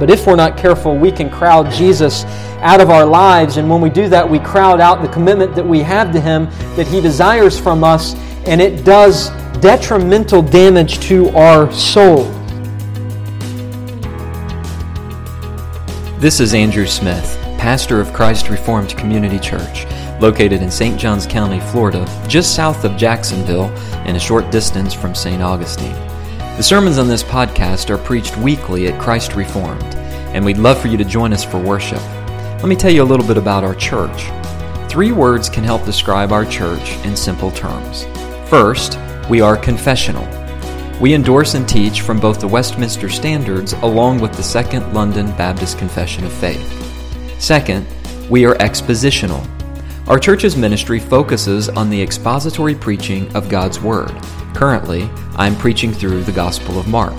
But if we're not careful, we can crowd Jesus out of our lives. And when we do that, we crowd out the commitment that we have to Him, that He desires from us, and it does detrimental damage to our soul. This is Andrew Smith, pastor of Christ Reformed Community Church, located in St. Johns County, Florida, just south of Jacksonville and a short distance from St. Augustine. The sermons on this podcast are preached weekly at Christ Reformed, and we'd love for you to join us for worship. Let me tell you a little bit about our church. Three words can help describe our church in simple terms. First, we are confessional. We endorse and teach from both the Westminster Standards along with the Second London Baptist Confession of Faith. Second, we are expositional. Our church's ministry focuses on the expository preaching of God's Word. Currently, I'm preaching through the Gospel of Mark.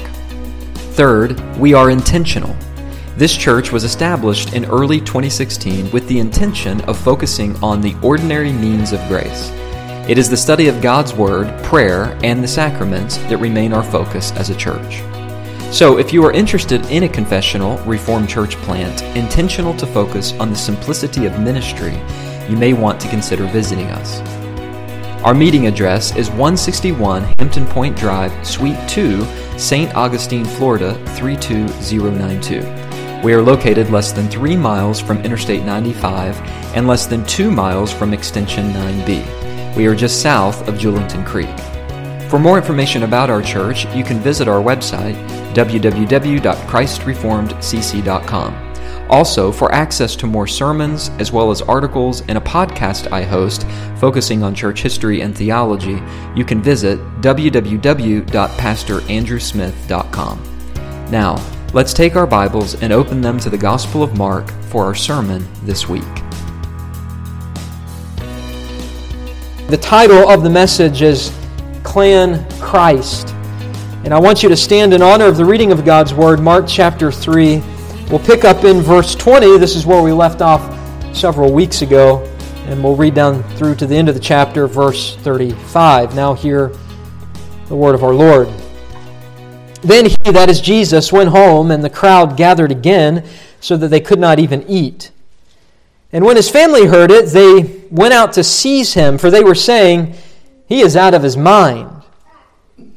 Third, we are intentional. This church was established in early 2016 with the intention of focusing on the ordinary means of grace. It is the study of God's Word, prayer, and the sacraments that remain our focus as a church. So, if you are interested in a confessional Reformed church plant intentional to focus on the simplicity of ministry, you may want to consider visiting us. Our meeting address is 161 Hampton Point Drive, Suite 2, St. Augustine, Florida 32092. We are located less than 3 miles from Interstate 95 and less than 2 miles from Extension 9B. We are just south of Julington Creek. For more information about our church, you can visit our website, www.christreformedcc.com. Also, for access to more sermons, as well as articles and a podcast I host focusing on church history and theology, you can visit www.pastorandrewsmith.com. Now, let's take our Bibles and open them to the Gospel of Mark for our sermon this week. The title of the message is Clan Christ. And I want you to stand in honor of the reading of God's Word, Mark chapter 3 We'll pick up in verse 20. This is where we left off several weeks ago, and we'll read down through to the end of the chapter, verse 35. Now, hear the word of our Lord. Then he, that is Jesus, went home, and the crowd gathered again, so that they could not even eat. And when his family heard it, they went out to seize him, for they were saying, He is out of his mind.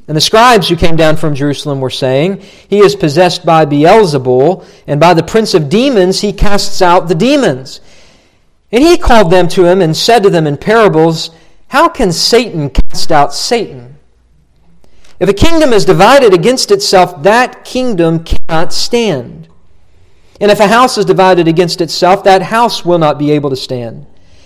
And the scribes who came down from Jerusalem were saying, He is possessed by Beelzebul, and by the prince of demons he casts out the demons. And he called them to him and said to them in parables, How can Satan cast out Satan? If a kingdom is divided against itself, that kingdom cannot stand. And if a house is divided against itself, that house will not be able to stand.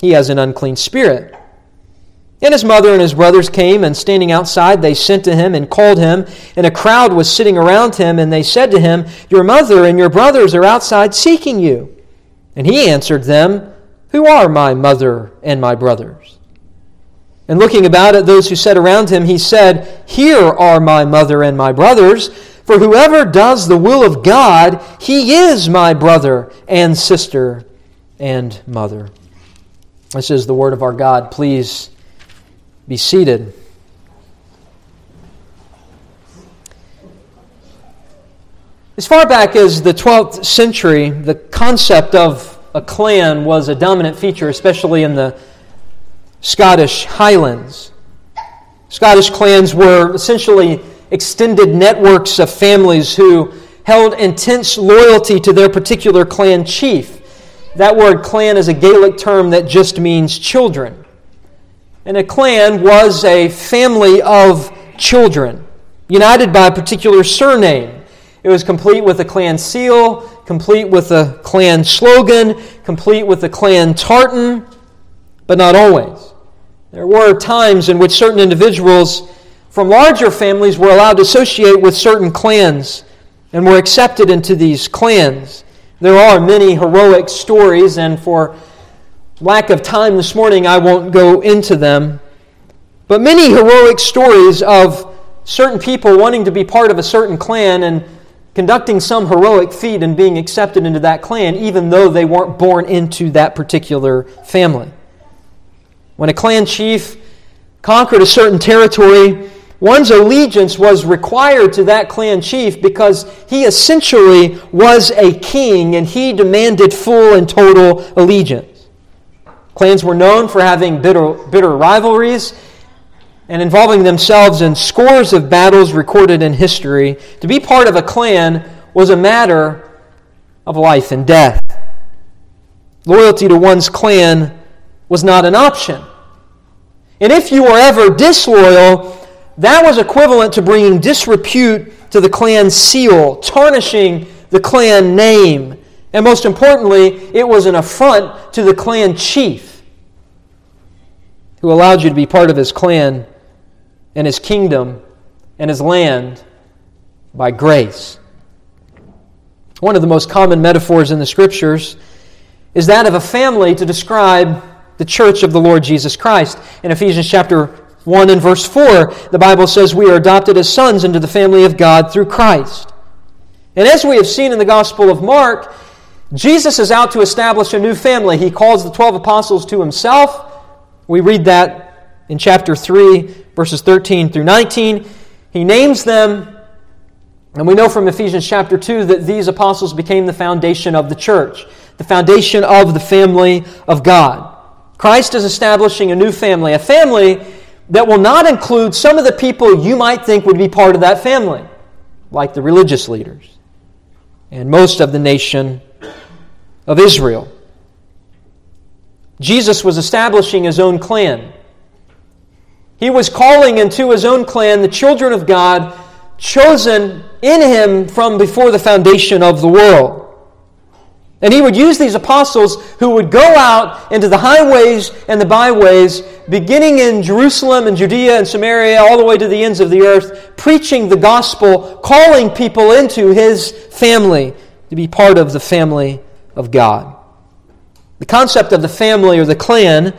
he has an unclean spirit. And his mother and his brothers came, and standing outside, they sent to him and called him. And a crowd was sitting around him, and they said to him, Your mother and your brothers are outside seeking you. And he answered them, Who are my mother and my brothers? And looking about at those who sat around him, he said, Here are my mother and my brothers. For whoever does the will of God, he is my brother and sister and mother. This is the word of our God. Please be seated. As far back as the 12th century, the concept of a clan was a dominant feature, especially in the Scottish Highlands. Scottish clans were essentially extended networks of families who held intense loyalty to their particular clan chief. That word clan is a Gaelic term that just means children. And a clan was a family of children, united by a particular surname. It was complete with a clan seal, complete with a clan slogan, complete with a clan tartan, but not always. There were times in which certain individuals from larger families were allowed to associate with certain clans and were accepted into these clans. There are many heroic stories, and for lack of time this morning, I won't go into them. But many heroic stories of certain people wanting to be part of a certain clan and conducting some heroic feat and being accepted into that clan, even though they weren't born into that particular family. When a clan chief conquered a certain territory, one's allegiance was required to that clan chief because he essentially was a king and he demanded full and total allegiance. Clans were known for having bitter, bitter rivalries and involving themselves in scores of battles recorded in history. To be part of a clan was a matter of life and death. Loyalty to one's clan was not an option. And if you were ever disloyal, that was equivalent to bringing disrepute to the clan seal, tarnishing the clan name. And most importantly, it was an affront to the clan chief who allowed you to be part of his clan and his kingdom and his land by grace. One of the most common metaphors in the scriptures is that of a family to describe the church of the Lord Jesus Christ. In Ephesians chapter 1 and verse 4, the Bible says we are adopted as sons into the family of God through Christ. And as we have seen in the Gospel of Mark, Jesus is out to establish a new family. He calls the 12 apostles to himself. We read that in chapter 3, verses 13 through 19. He names them, and we know from Ephesians chapter 2 that these apostles became the foundation of the church, the foundation of the family of God. Christ is establishing a new family, a family that will not include some of the people you might think would be part of that family, like the religious leaders and most of the nation of Israel. Jesus was establishing his own clan. He was calling into his own clan the children of God, chosen in him from before the foundation of the world. And he would use these apostles who would go out into the highways and the byways, beginning in Jerusalem and Judea and Samaria, all the way to the ends of the earth, preaching the gospel, calling people into his family to be part of the family of God. The concept of the family or the clan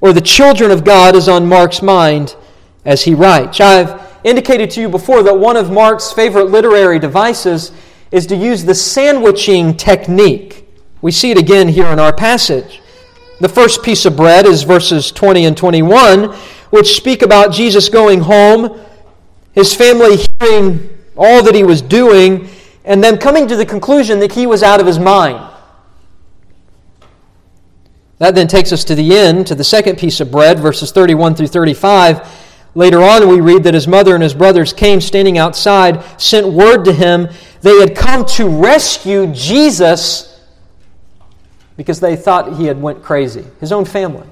or the children of God is on Mark's mind as he writes. I've indicated to you before that one of Mark's favorite literary devices is to use the sandwiching technique. We see it again here in our passage. The first piece of bread is verses 20 and 21, which speak about Jesus going home, his family hearing all that he was doing, and then coming to the conclusion that he was out of his mind. That then takes us to the end, to the second piece of bread, verses 31 through 35. Later on, we read that his mother and his brothers came standing outside, sent word to him. They had come to rescue Jesus because they thought he had went crazy, his own family.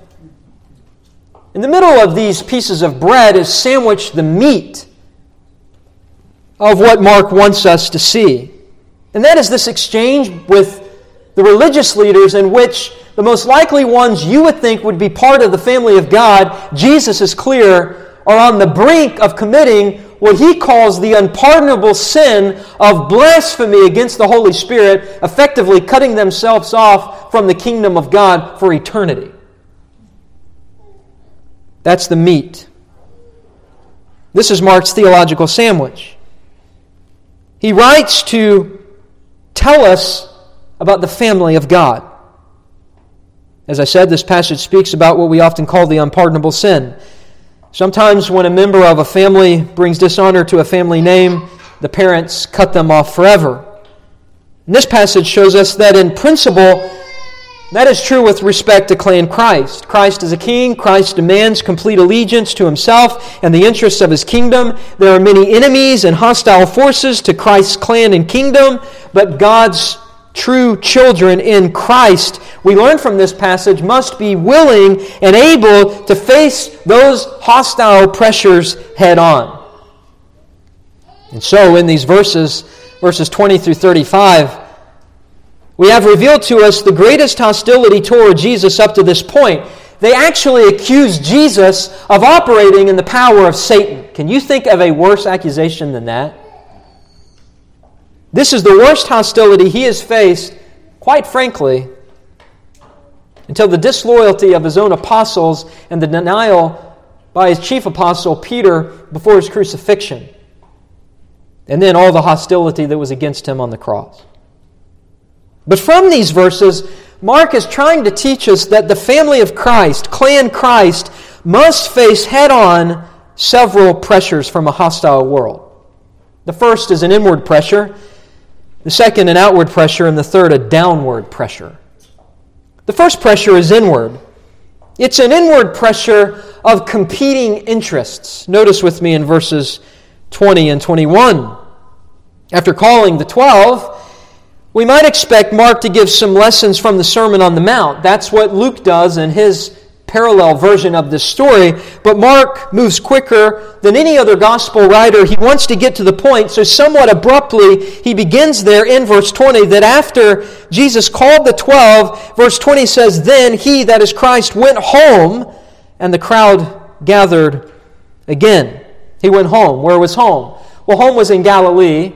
In the middle of these pieces of bread is sandwiched the meat of what Mark wants us to see. And that is this exchange with the religious leaders in which the most likely ones you would think would be part of the family of God, Jesus is clear are on the brink of committing what he calls the unpardonable sin of blasphemy against the Holy Spirit, effectively cutting themselves off from the kingdom of God for eternity. That's the meat. This is Mark's theological sandwich. He writes to tell us about the family of God. As I said, this passage speaks about what we often call the unpardonable sin. Sometimes, when a member of a family brings dishonor to a family name, the parents cut them off forever. And this passage shows us that in principle, that is true with respect to clan Christ. Christ is a king. Christ demands complete allegiance to himself and the interests of his kingdom. There are many enemies and hostile forces to Christ's clan and kingdom, but God's true children in Christ, we learn from this passage, must be willing and able to face those hostile pressures head on. And so, in these verses, verses 20 through 35, we have revealed to us the greatest hostility toward Jesus up to this point. They actually accuse Jesus of operating in the power of Satan. Can you think of a worse accusation than that? This is the worst hostility he has faced, quite frankly, until the disloyalty of his own apostles and the denial by his chief apostle Peter before his crucifixion. And then all the hostility that was against him on the cross. But from these verses, Mark is trying to teach us that the family of Christ, clan Christ, must face head on several pressures from a hostile world. The first is an inward pressure, the second, an outward pressure, and the third, a downward pressure. The first pressure is inward. It's an inward pressure of competing interests. Notice with me in verses 20 and 21. After calling the twelve, we might expect Mark to give some lessons from the Sermon on the Mount. That's what Luke does in his parallel version of this story, but Mark moves quicker than any other gospel writer. He wants to get to the point, so somewhat abruptly, he begins there in verse 20 that after Jesus called the twelve, verse 20 says, Then he, that is Christ, went home, and the crowd gathered again. He went home. Where was home? Well, home was in Galilee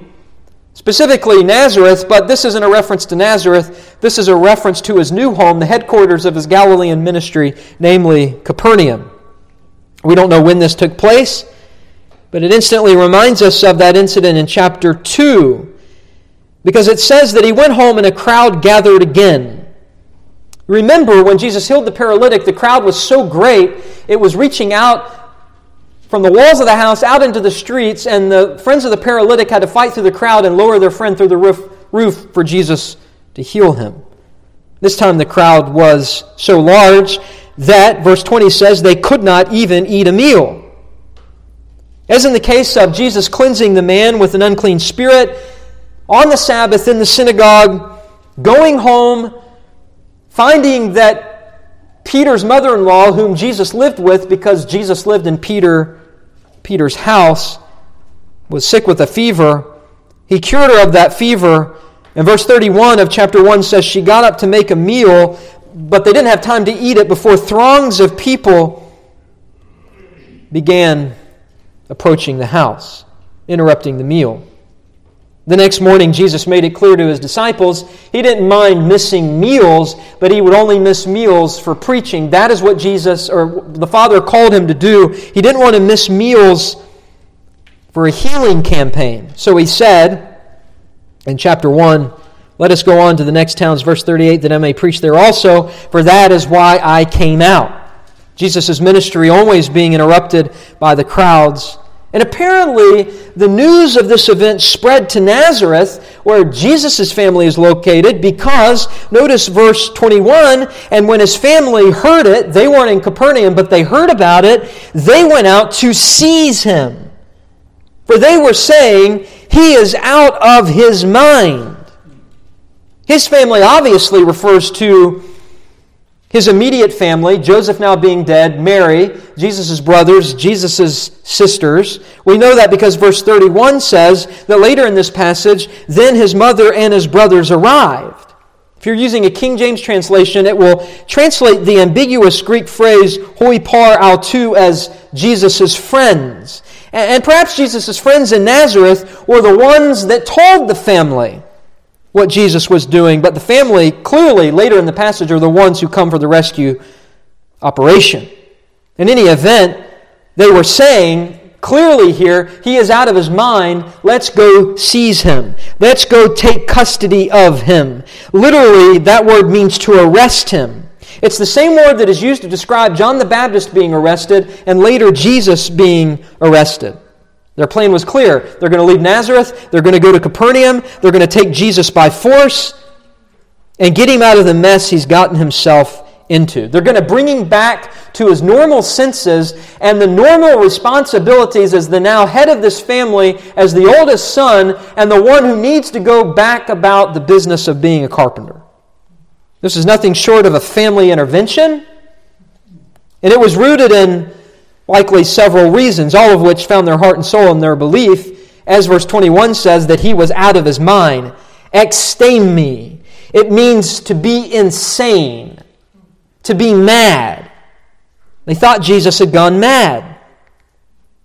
specifically Nazareth, but this isn't a reference to Nazareth. This is a reference to his new home, the headquarters of his Galilean ministry, namely Capernaum. We don't know when this took place, but it instantly reminds us of that incident in chapter 2 because it says that he went home and a crowd gathered again. Remember, when Jesus healed the paralytic, the crowd was so great, it was reaching out from the walls of the house out into the streets, and the friends of the paralytic had to fight through the crowd and lower their friend through the roof, roof for Jesus to heal him. This time the crowd was so large that, verse 20 says, they could not even eat a meal. As in the case of Jesus cleansing the man with an unclean spirit on the Sabbath in the synagogue, going home, finding that Peter's mother in law, whom Jesus lived with because Jesus lived in Peter Peter's house, was sick with a fever. He cured her of that fever. And verse 31 of chapter 1 says she got up to make a meal, but they didn't have time to eat it before throngs of people began approaching the house, interrupting the meal. The next morning, Jesus made it clear to his disciples he didn't mind missing meals, but he would only miss meals for preaching. That is what Jesus, or the Father, called him to do. He didn't want to miss meals for a healing campaign. So he said in chapter 1, let us go on to the next towns, verse 38, that I may preach there also, for that is why I came out. Jesus' ministry always being interrupted by the crowds and apparently, the news of this event spread to Nazareth, where Jesus' family is located, because, notice verse 21, and when his family heard it, they weren't in Capernaum, but they heard about it, they went out to seize him. For they were saying, He is out of his mind. His family obviously refers to his immediate family, Joseph now being dead, Mary, Jesus' brothers, Jesus' sisters. We know that because verse 31 says that later in this passage, then his mother and his brothers arrived. If you're using a King James translation, it will translate the ambiguous Greek phrase hoi par autou as Jesus' friends. And perhaps Jesus' friends in Nazareth were the ones that told the family what Jesus was doing, but the family, clearly, later in the passage, are the ones who come for the rescue operation. In any event, they were saying clearly here, he is out of his mind. Let's go seize him. Let's go take custody of him. Literally, that word means to arrest him. It's the same word that is used to describe John the Baptist being arrested and later Jesus being arrested. Their plan was clear. They're going to leave Nazareth, they're going to go to Capernaum, they're going to take Jesus by force and get him out of the mess he's gotten himself into. They're going to bring him back to his normal senses and the normal responsibilities as the now head of this family, as the oldest son, and the one who needs to go back about the business of being a carpenter. This is nothing short of a family intervention, and it was rooted in likely several reasons, all of which found their heart and soul in their belief, as verse 21 says, that he was out of his mind. Ekstemi. It means to be insane, to be mad. They thought Jesus had gone mad.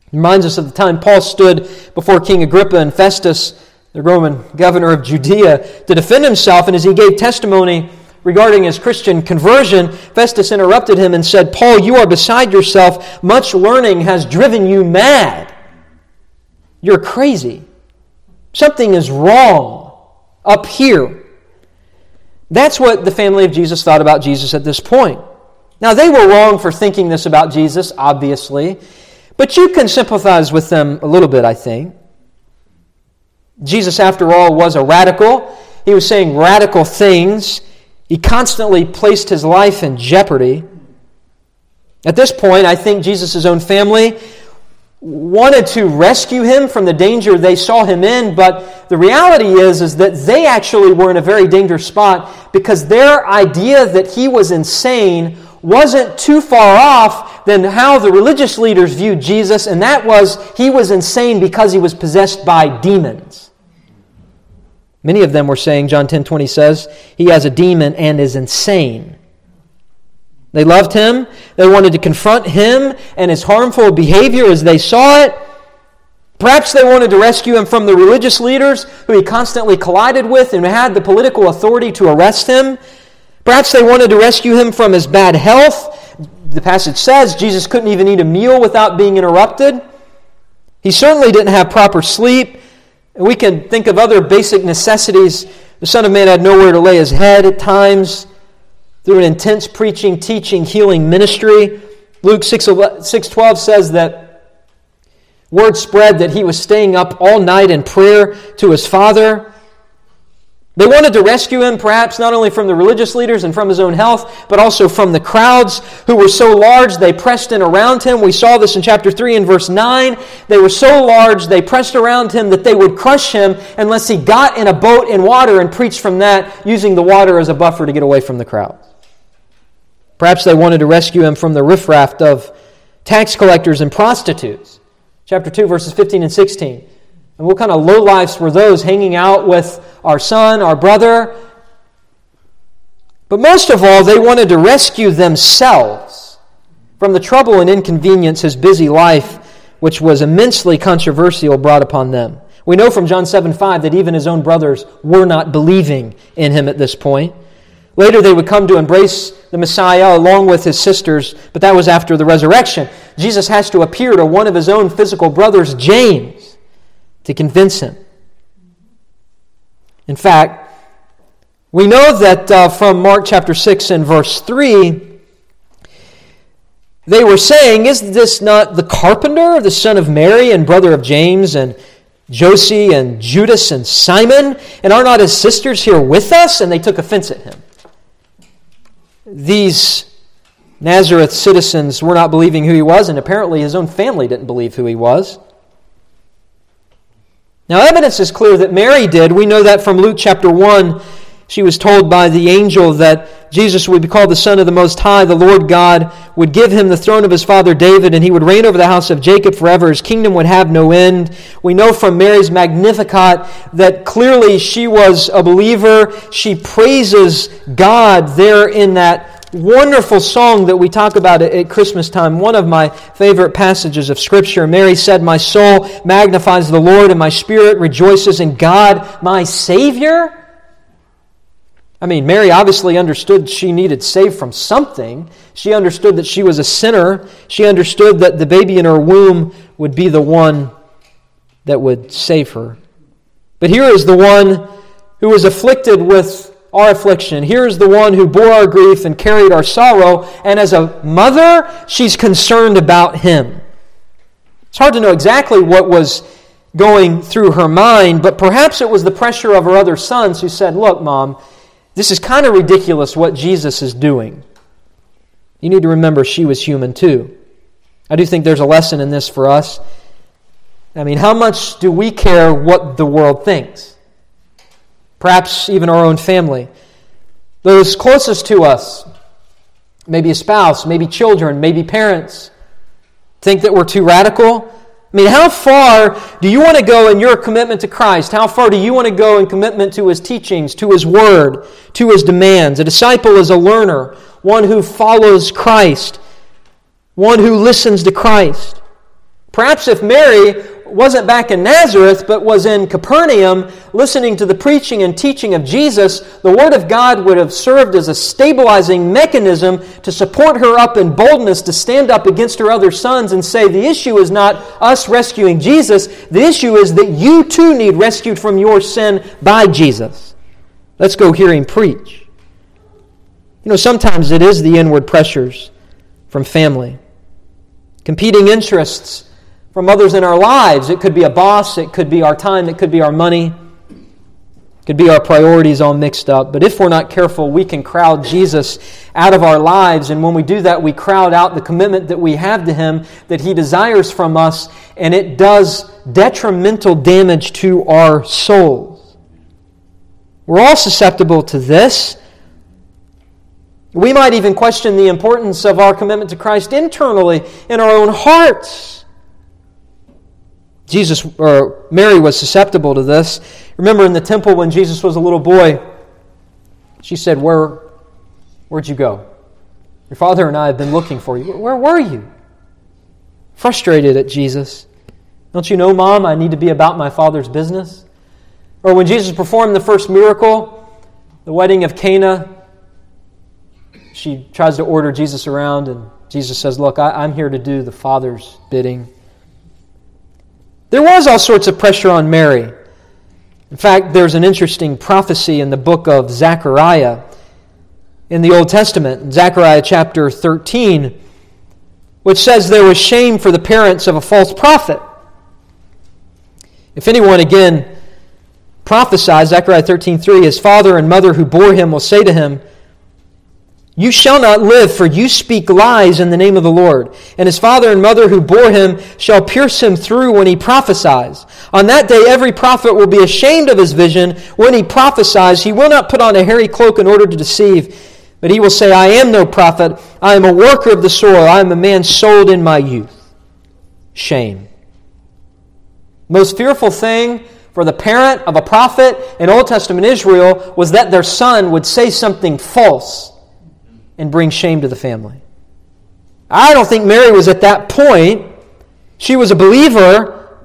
It reminds us of the time Paul stood before King Agrippa and Festus the Roman governor of Judea, to defend himself. And as he gave testimony regarding his Christian conversion, Festus interrupted him and said, Paul, you are beside yourself. Much learning has driven you mad. You're crazy. Something is wrong up here. That's what the family of Jesus thought about Jesus at this point. Now, they were wrong for thinking this about Jesus, obviously, but you can sympathize with them a little bit, I think. Jesus, after all, was a radical. He was saying radical things. He constantly placed his life in jeopardy. At this point, I think Jesus' own family wanted to rescue him from the danger they saw him in, but the reality is, is that they actually were in a very dangerous spot because their idea that he was insane wasn't too far off than how the religious leaders viewed Jesus, and that was he was insane because he was possessed by demons. Many of them were saying, John 10 20 says, he has a demon and is insane. They loved him. They wanted to confront him and his harmful behavior as they saw it. Perhaps they wanted to rescue him from the religious leaders who he constantly collided with and had the political authority to arrest him. Perhaps they wanted to rescue him from his bad health. The passage says Jesus couldn't even eat a meal without being interrupted. He certainly didn't have proper sleep. We can think of other basic necessities. The Son of Man had nowhere to lay his head at times through an intense preaching, teaching, healing ministry. Luke 6, 6.12 says that word spread that he was staying up all night in prayer to his Father. They wanted to rescue him, perhaps not only from the religious leaders and from his own health, but also from the crowds who were so large they pressed in around him. We saw this in chapter 3 and verse 9. They were so large they pressed around him that they would crush him unless he got in a boat in water and preached from that, using the water as a buffer to get away from the crowd. Perhaps they wanted to rescue him from the riffraff of tax collectors and prostitutes. Chapter 2, verses 15 and 16. And what kind of low lives were those hanging out with our son, our brother? But most of all, they wanted to rescue themselves from the trouble and inconvenience his busy life, which was immensely controversial, brought upon them. We know from John 7 5 that even his own brothers were not believing in him at this point. Later, they would come to embrace the Messiah along with his sisters, but that was after the resurrection. Jesus has to appear to one of his own physical brothers, James, to convince him. In fact, we know that uh, from Mark chapter 6 and verse 3, they were saying, Is this not the carpenter, the son of Mary and brother of James and Joseph and Judas and Simon? And are not his sisters here with us? And they took offense at him these Nazareth citizens were not believing who he was, and apparently his own family didn't believe who he was. Now, evidence is clear that Mary did. We know that from Luke chapter 1. She was told by the angel that Jesus would be called the Son of the Most High. The Lord God would give him the throne of his father David, and he would reign over the house of Jacob forever. His kingdom would have no end. We know from Mary's Magnificat that clearly she was a believer. She praises God there in that wonderful song that we talk about at Christmas time, one of my favorite passages of Scripture. Mary said, My soul magnifies the Lord, and my spirit rejoices in God, my Savior. I mean, Mary obviously understood she needed saved from something. She understood that she was a sinner. She understood that the baby in her womb would be the one that would save her. But here is the one who was afflicted with our affliction. Here is the one who bore our grief and carried our sorrow. And as a mother, she's concerned about him. It's hard to know exactly what was going through her mind, but perhaps it was the pressure of her other sons who said, Look, mom, this is kind of ridiculous what Jesus is doing. You need to remember she was human too. I do think there's a lesson in this for us. I mean, how much do we care what the world thinks? Perhaps even our own family. Those closest to us, maybe a spouse, maybe children, maybe parents, think that we're too radical. I mean, how far do you want to go in your commitment to Christ? How far do you want to go in commitment to His teachings, to His Word, to His demands? A disciple is a learner, one who follows Christ, one who listens to Christ. Perhaps if Mary wasn't back in Nazareth, but was in Capernaum listening to the preaching and teaching of Jesus, the Word of God would have served as a stabilizing mechanism to support her up in boldness to stand up against her other sons and say, The issue is not us rescuing Jesus, the issue is that you too need rescued from your sin by Jesus. Let's go hear him preach. You know, sometimes it is the inward pressures from family, competing interests from others in our lives. It could be a boss, it could be our time, it could be our money, it could be our priorities all mixed up. But if we're not careful, we can crowd Jesus out of our lives. And when we do that, we crowd out the commitment that we have to Him, that He desires from us, and it does detrimental damage to our souls. We're all susceptible to this. We might even question the importance of our commitment to Christ internally in our own hearts. Jesus or Mary was susceptible to this. Remember in the temple when Jesus was a little boy, she said, "Where where'd you go? Your father and I have been looking for you. Where were you?" Frustrated at Jesus. Don't you know, mom, I need to be about my father's business? Or when Jesus performed the first miracle, the wedding of Cana, she tries to order Jesus around, and Jesus says, Look, I, am here to do the Father's bidding. There was all sorts of pressure on Mary. In fact, there's an interesting prophecy in the book of Zechariah in the Old Testament, Zechariah chapter 13, which says there was shame for the parents of a false prophet. If anyone again prophesies, Zechariah 13:3, his father and mother who bore him will say to him, you shall not live, for you speak lies in the name of the Lord. And his father and mother who bore him shall pierce him through when he prophesies. On that day, every prophet will be ashamed of his vision. When he prophesies, he will not put on a hairy cloak in order to deceive, but he will say, I am no prophet. I am a worker of the soil. I am a man sold in my youth. Shame. Most fearful thing for the parent of a prophet in Old Testament Israel was that their son would say something false and bring shame to the family. I don't think Mary was at that point. She was a believer,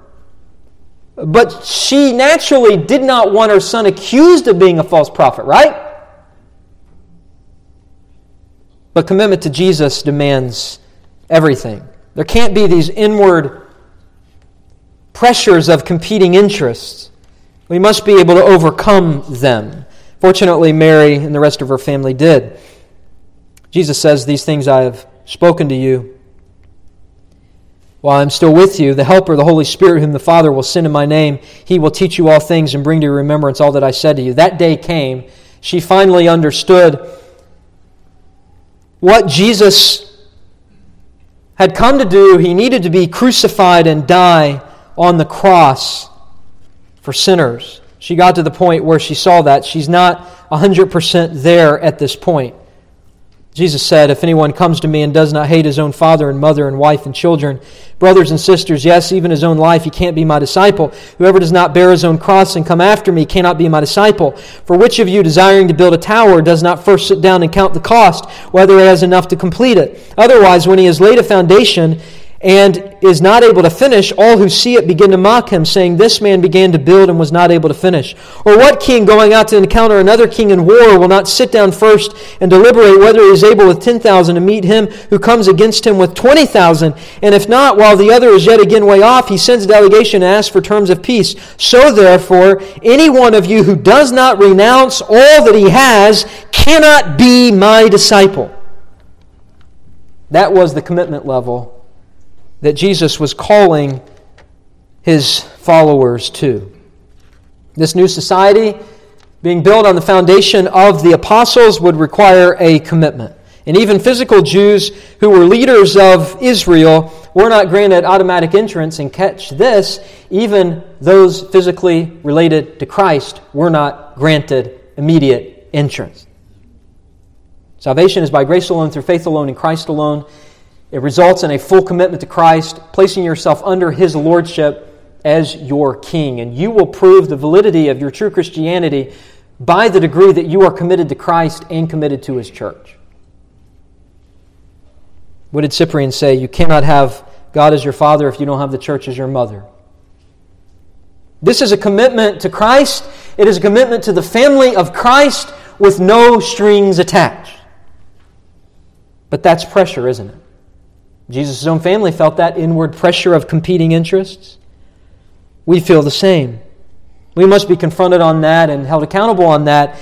but she naturally did not want her son accused of being a false prophet, right? But commitment to Jesus demands everything. There can't be these inward pressures of competing interests. We must be able to overcome them. Fortunately, Mary and the rest of her family did. Jesus says, These things I have spoken to you while I'm still with you. The Helper, the Holy Spirit, whom the Father will send in my name, he will teach you all things and bring to your remembrance all that I said to you. That day came. She finally understood what Jesus had come to do. He needed to be crucified and die on the cross for sinners. She got to the point where she saw that. She's not 100% there at this point. Jesus said, If anyone comes to me and does not hate his own father and mother and wife and children, brothers and sisters, yes, even his own life, he can't be my disciple. Whoever does not bear his own cross and come after me cannot be my disciple. For which of you, desiring to build a tower, does not first sit down and count the cost, whether it has enough to complete it? Otherwise, when he has laid a foundation, and is not able to finish, all who see it begin to mock him, saying, This man began to build and was not able to finish. Or what king going out to encounter another king in war will not sit down first and deliberate whether he is able with 10,000 to meet him who comes against him with 20,000? And if not, while the other is yet again way off, he sends a delegation and asks for terms of peace. So therefore, any one of you who does not renounce all that he has cannot be my disciple. That was the commitment level that Jesus was calling his followers to. This new society, being built on the foundation of the apostles, would require a commitment. And even physical Jews who were leaders of Israel were not granted automatic entrance. And catch this, even those physically related to Christ were not granted immediate entrance. Salvation is by grace alone, through faith alone, in Christ alone. It results in a full commitment to Christ, placing yourself under His lordship as your king. And you will prove the validity of your true Christianity by the degree that you are committed to Christ and committed to His church. What did Cyprian say? You cannot have God as your father if you don't have the church as your mother. This is a commitment to Christ. It is a commitment to the family of Christ with no strings attached. But that's pressure, isn't it? Jesus' own family felt that inward pressure of competing interests. We feel the same. We must be confronted on that and held accountable on that.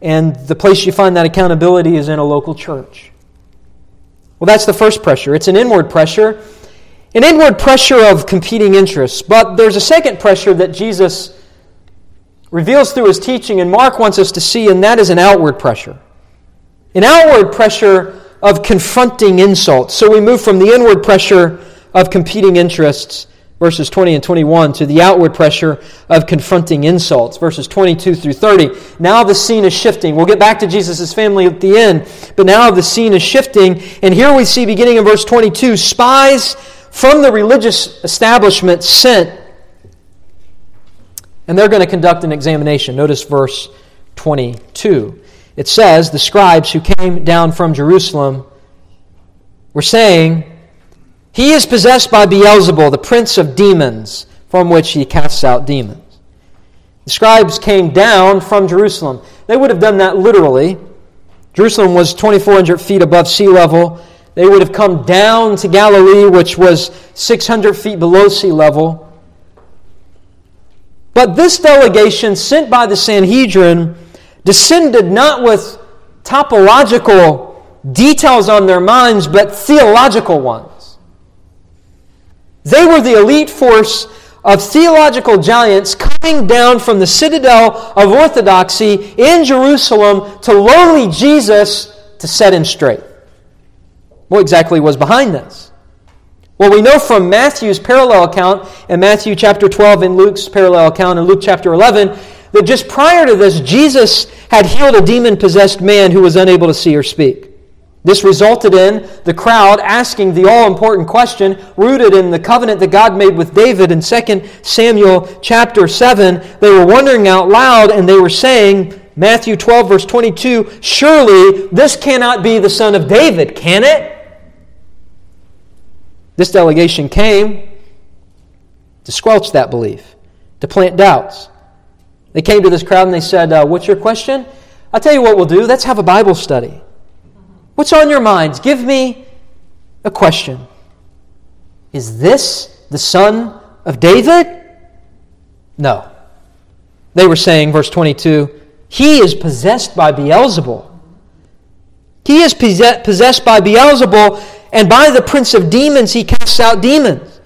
And the place you find that accountability is in a local church. Well, that's the first pressure. It's an inward pressure, an inward pressure of competing interests. But there's a second pressure that Jesus reveals through his teaching, and Mark wants us to see, and that is an outward pressure. An outward pressure of confronting insults. So we move from the inward pressure of competing interests, verses 20 and 21, to the outward pressure of confronting insults, verses 22 through 30. Now the scene is shifting. We'll get back to Jesus' family at the end, but now the scene is shifting. And here we see, beginning in verse 22, spies from the religious establishment sent, and they're going to conduct an examination. Notice verse 22 it says, the scribes who came down from Jerusalem were saying, He is possessed by Beelzebul, the prince of demons, from which he casts out demons. The scribes came down from Jerusalem. They would have done that literally. Jerusalem was 2,400 feet above sea level. They would have come down to Galilee, which was 600 feet below sea level. But this delegation, sent by the Sanhedrin, descended not with topological details on their minds, but theological ones. They were the elite force of theological giants coming down from the citadel of orthodoxy in Jerusalem to lowly Jesus to set him straight. What exactly was behind this? Well, we know from Matthew's parallel account in Matthew chapter 12 and Luke's parallel account in Luke chapter 11 that just prior to this, Jesus had healed a demon possessed man who was unable to see or speak. This resulted in the crowd asking the all important question rooted in the covenant that God made with David in 2 Samuel chapter 7. They were wondering out loud and they were saying, Matthew 12, verse 22, surely this cannot be the son of David, can it? This delegation came to squelch that belief, to plant doubts. They came to this crowd and they said, uh, What's your question? I'll tell you what we'll do. Let's have a Bible study. What's on your minds? Give me a question. Is this the son of David? No. They were saying, verse 22, he is possessed by Beelzebul. He is possessed by Beelzebul, and by the prince of demons he casts out demons.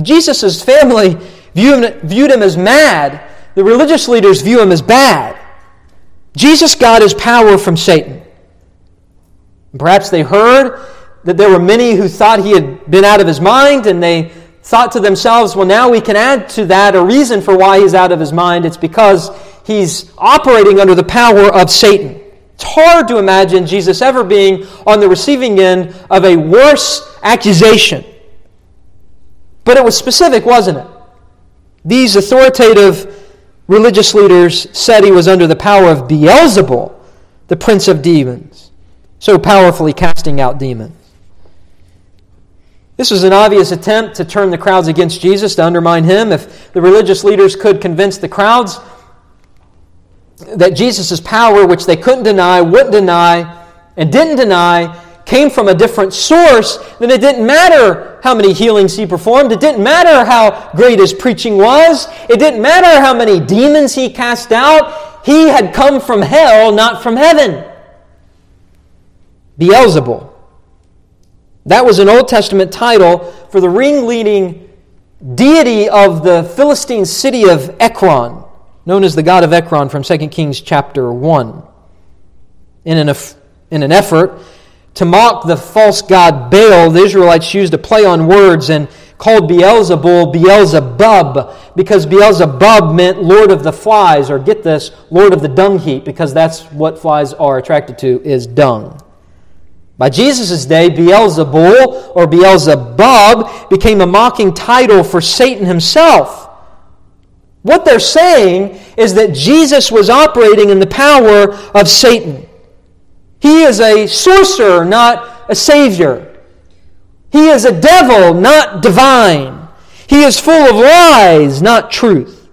Jesus' family viewed him as mad the religious leaders view him as bad. Jesus got his power from Satan. Perhaps they heard that there were many who thought he had been out of his mind, and they thought to themselves, well, now we can add to that a reason for why he's out of his mind. It's because he's operating under the power of Satan. It's hard to imagine Jesus ever being on the receiving end of a worse accusation. But it was specific, wasn't it? These authoritative religious leaders said he was under the power of Beelzebul, the prince of demons, so powerfully casting out demons. This was an obvious attempt to turn the crowds against Jesus, to undermine him. If the religious leaders could convince the crowds that Jesus' power, which they couldn't deny, wouldn't deny, and didn't deny, came from a different source, then it didn't matter how many healings he performed. It didn't matter how great his preaching was. It didn't matter how many demons he cast out. He had come from hell, not from heaven. Beelzebul. That was an Old Testament title for the ringleading deity of the Philistine city of Ekron, known as the god of Ekron from 2 Kings chapter 1. In an, in an effort to mock the false god Baal, the Israelites used a play on words and called Beelzebul Beelzebub because Beelzebub meant Lord of the flies, or get this, Lord of the dung heap, because that's what flies are attracted to, is dung. By Jesus' day, Beelzebul or Beelzebub became a mocking title for Satan himself. What they're saying is that Jesus was operating in the power of Satan. He is a sorcerer, not a savior. He is a devil, not divine. He is full of lies, not truth.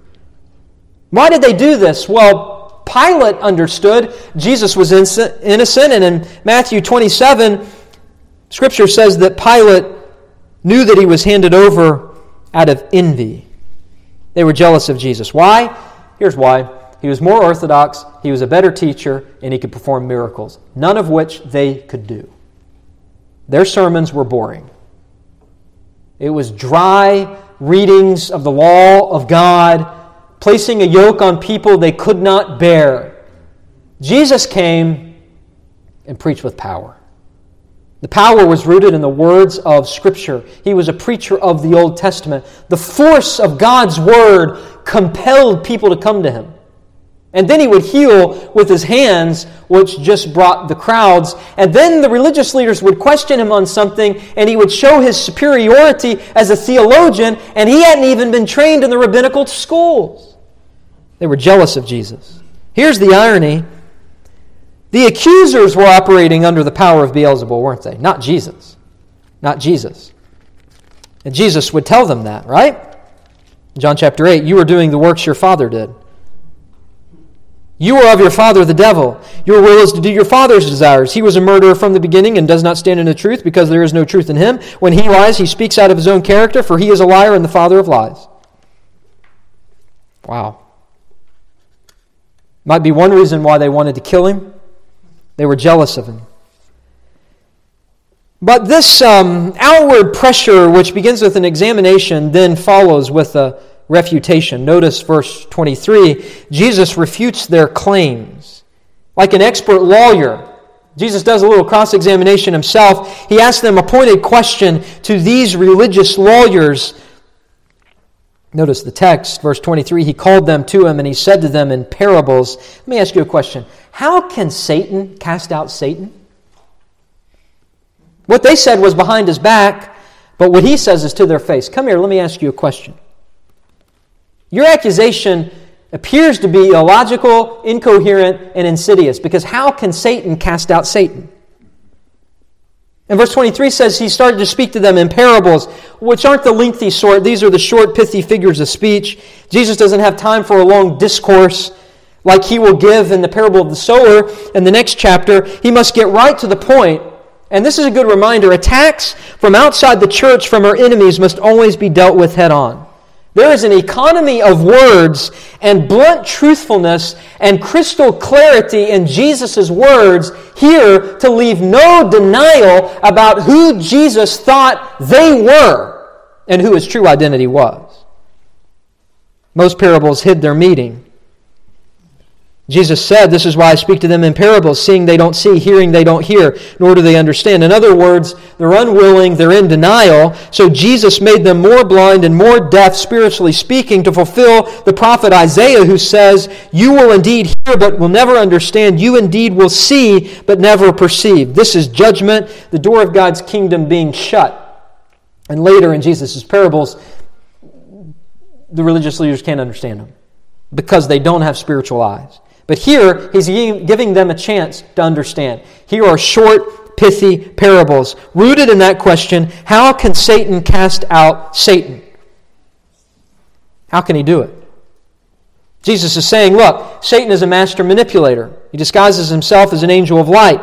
Why did they do this? Well, Pilate understood Jesus was innocent, and in Matthew 27, Scripture says that Pilate knew that he was handed over out of envy. They were jealous of Jesus. Why? Here's why. He was more orthodox, he was a better teacher, and he could perform miracles, none of which they could do. Their sermons were boring. It was dry readings of the law of God, placing a yoke on people they could not bear. Jesus came and preached with power. The power was rooted in the words of Scripture. He was a preacher of the Old Testament. The force of God's Word compelled people to come to him. And then he would heal with his hands, which just brought the crowds. And then the religious leaders would question him on something, and he would show his superiority as a theologian, and he hadn't even been trained in the rabbinical schools. They were jealous of Jesus. Here's the irony the accusers were operating under the power of Beelzebul, weren't they? Not Jesus. Not Jesus. And Jesus would tell them that, right? John chapter 8, you are doing the works your father did. You are of your father, the devil. Your will is to do your father's desires. He was a murderer from the beginning and does not stand in the truth because there is no truth in him. When he lies, he speaks out of his own character, for he is a liar and the father of lies. Wow. Might be one reason why they wanted to kill him. They were jealous of him. But this um, outward pressure, which begins with an examination, then follows with a refutation. Notice verse 23 Jesus refutes their claims. Like an expert lawyer, Jesus does a little cross examination himself. He asks them a pointed question to these religious lawyers. Notice the text, verse 23. He called them to him and he said to them in parables. Let me ask you a question How can Satan cast out Satan? What they said was behind his back, but what he says is to their face. Come here, let me ask you a question. Your accusation appears to be illogical, incoherent, and insidious because how can Satan cast out Satan? And verse 23 says he started to speak to them in parables, which aren't the lengthy sort. These are the short, pithy figures of speech. Jesus doesn't have time for a long discourse like he will give in the parable of the sower in the next chapter. He must get right to the point. And this is a good reminder attacks from outside the church from our enemies must always be dealt with head on. There is an economy of words and blunt truthfulness and crystal clarity in Jesus' words here to leave no denial about who Jesus thought they were and who his true identity was. Most parables hid their meaning. Jesus said, This is why I speak to them in parables, seeing they don't see, hearing they don't hear, nor do they understand. In other words, they're unwilling, they're in denial. So Jesus made them more blind and more deaf, spiritually speaking, to fulfill the prophet Isaiah, who says, You will indeed hear, but will never understand. You indeed will see, but never perceive. This is judgment, the door of God's kingdom being shut. And later in Jesus' parables, the religious leaders can't understand them because they don't have spiritual eyes. But here, he's giving them a chance to understand. Here are short, pithy parables rooted in that question how can Satan cast out Satan? How can he do it? Jesus is saying, look, Satan is a master manipulator. He disguises himself as an angel of light.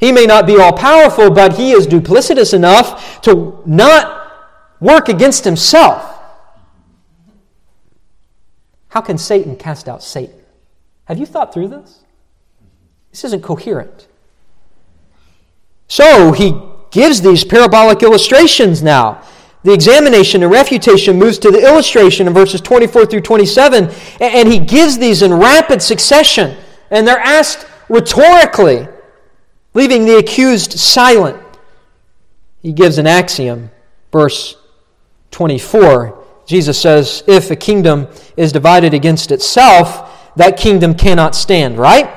He may not be all powerful, but he is duplicitous enough to not work against himself. How can Satan cast out Satan? Have you thought through this? This isn't coherent. So he gives these parabolic illustrations now. The examination and refutation moves to the illustration in verses 24 through 27, and he gives these in rapid succession, and they're asked rhetorically, leaving the accused silent. He gives an axiom, verse 24. Jesus says, If a kingdom is divided against itself, that kingdom cannot stand, right?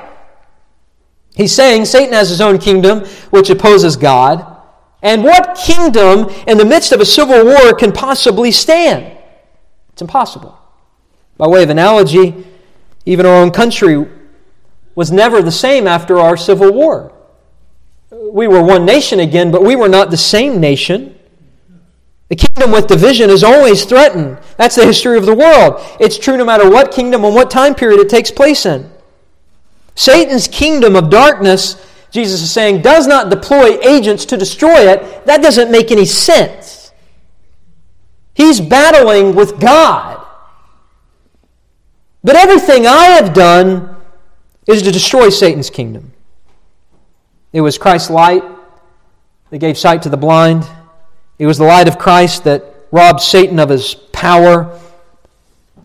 He's saying Satan has his own kingdom, which opposes God. And what kingdom in the midst of a civil war can possibly stand? It's impossible. By way of analogy, even our own country was never the same after our civil war. We were one nation again, but we were not the same nation. The kingdom with division is always threatened. That's the history of the world. It's true no matter what kingdom and what time period it takes place in. Satan's kingdom of darkness, Jesus is saying, does not deploy agents to destroy it. That doesn't make any sense. He's battling with God. But everything I have done is to destroy Satan's kingdom. It was Christ's light that gave sight to the blind. It was the light of Christ that robbed Satan of his power.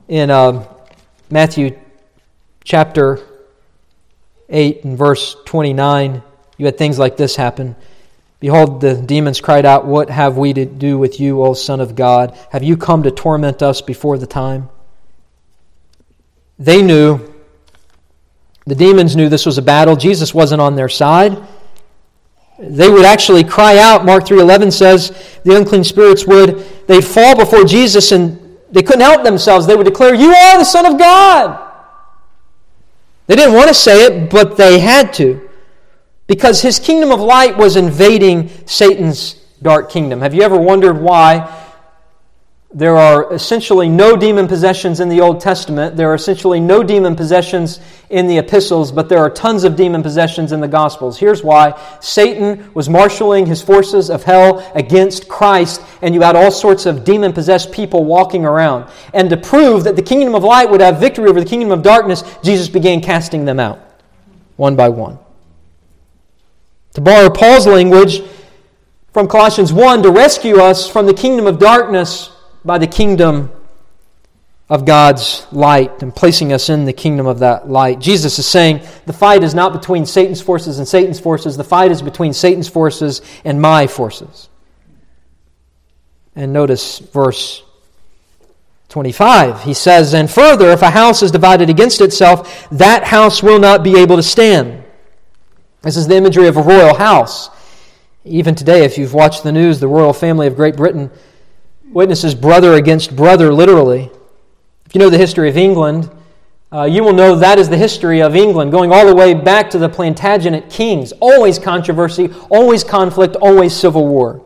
In uh, Matthew chapter 8 and verse 29, you had things like this happen. Behold, the demons cried out, What have we to do with you, O Son of God? Have you come to torment us before the time? They knew, the demons knew this was a battle. Jesus wasn't on their side. They would actually cry out, Mark 3.11 says, the unclean spirits would, they'd fall before Jesus and they couldn't help themselves. They would declare, You are the Son of God. They didn't want to say it, but they had to. Because his kingdom of light was invading Satan's dark kingdom. Have you ever wondered why there are essentially no demon possessions in the Old Testament. There are essentially no demon possessions in the epistles, but there are tons of demon possessions in the Gospels. Here's why Satan was marshaling his forces of hell against Christ, and you had all sorts of demon possessed people walking around. And to prove that the kingdom of light would have victory over the kingdom of darkness, Jesus began casting them out, one by one. To borrow Paul's language from Colossians 1, to rescue us from the kingdom of darkness by the kingdom of God's light and placing us in the kingdom of that light. Jesus is saying the fight is not between Satan's forces and Satan's forces, the fight is between Satan's forces and my forces. And notice verse 25. He says, And further, if a house is divided against itself, that house will not be able to stand. This is the imagery of a royal house. Even today, if you've watched the news, the royal family of Great Britain witnesses brother against brother, literally. If you know the history of England, uh, you will know that is the history of England, going all the way back to the Plantagenet kings. Always controversy, always conflict, always civil war.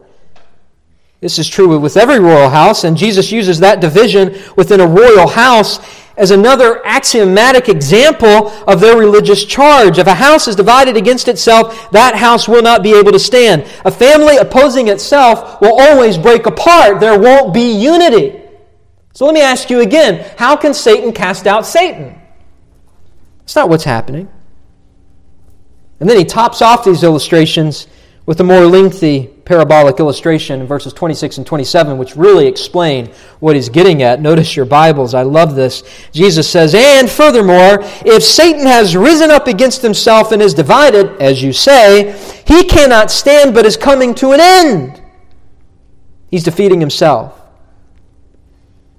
This is true with every royal house, and Jesus uses that division within a royal house as another axiomatic example of their religious charge. If a house is divided against itself, that house will not be able to stand. A family opposing itself will always break apart. There won't be unity. So let me ask you again how can Satan cast out Satan? It's not what's happening. And then he tops off these illustrations with a more lengthy parabolic illustration in verses 26 and 27, which really explain what he's getting at. Notice your Bibles. I love this. Jesus says, And furthermore, if Satan has risen up against himself and is divided, as you say, he cannot stand but is coming to an end. He's defeating himself.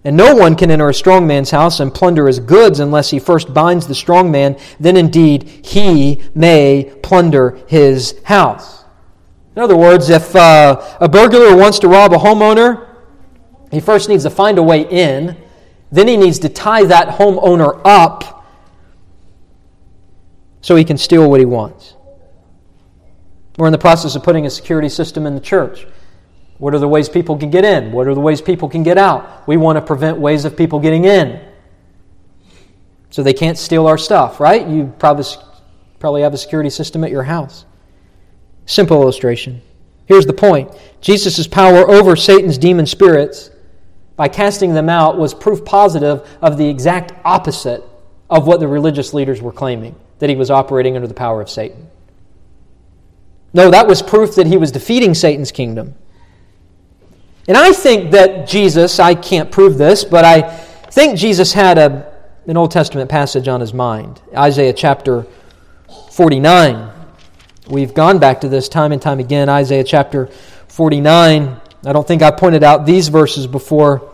And no one can enter a strong man's house and plunder his goods unless he first binds the strong man. Then indeed he may plunder his house. In other words, if uh, a burglar wants to rob a homeowner, he first needs to find a way in, then he needs to tie that homeowner up so he can steal what he wants. We're in the process of putting a security system in the church. What are the ways people can get in? What are the ways people can get out? We want to prevent ways of people getting in so they can't steal our stuff, right? You probably, probably have a security system at your house. Simple illustration. Here's the point Jesus' power over Satan's demon spirits by casting them out was proof positive of the exact opposite of what the religious leaders were claiming that he was operating under the power of Satan. No, that was proof that he was defeating Satan's kingdom. And I think that Jesus, I can't prove this, but I think Jesus had a, an Old Testament passage on his mind Isaiah chapter 49. We've gone back to this time and time again. Isaiah chapter 49. I don't think I pointed out these verses before,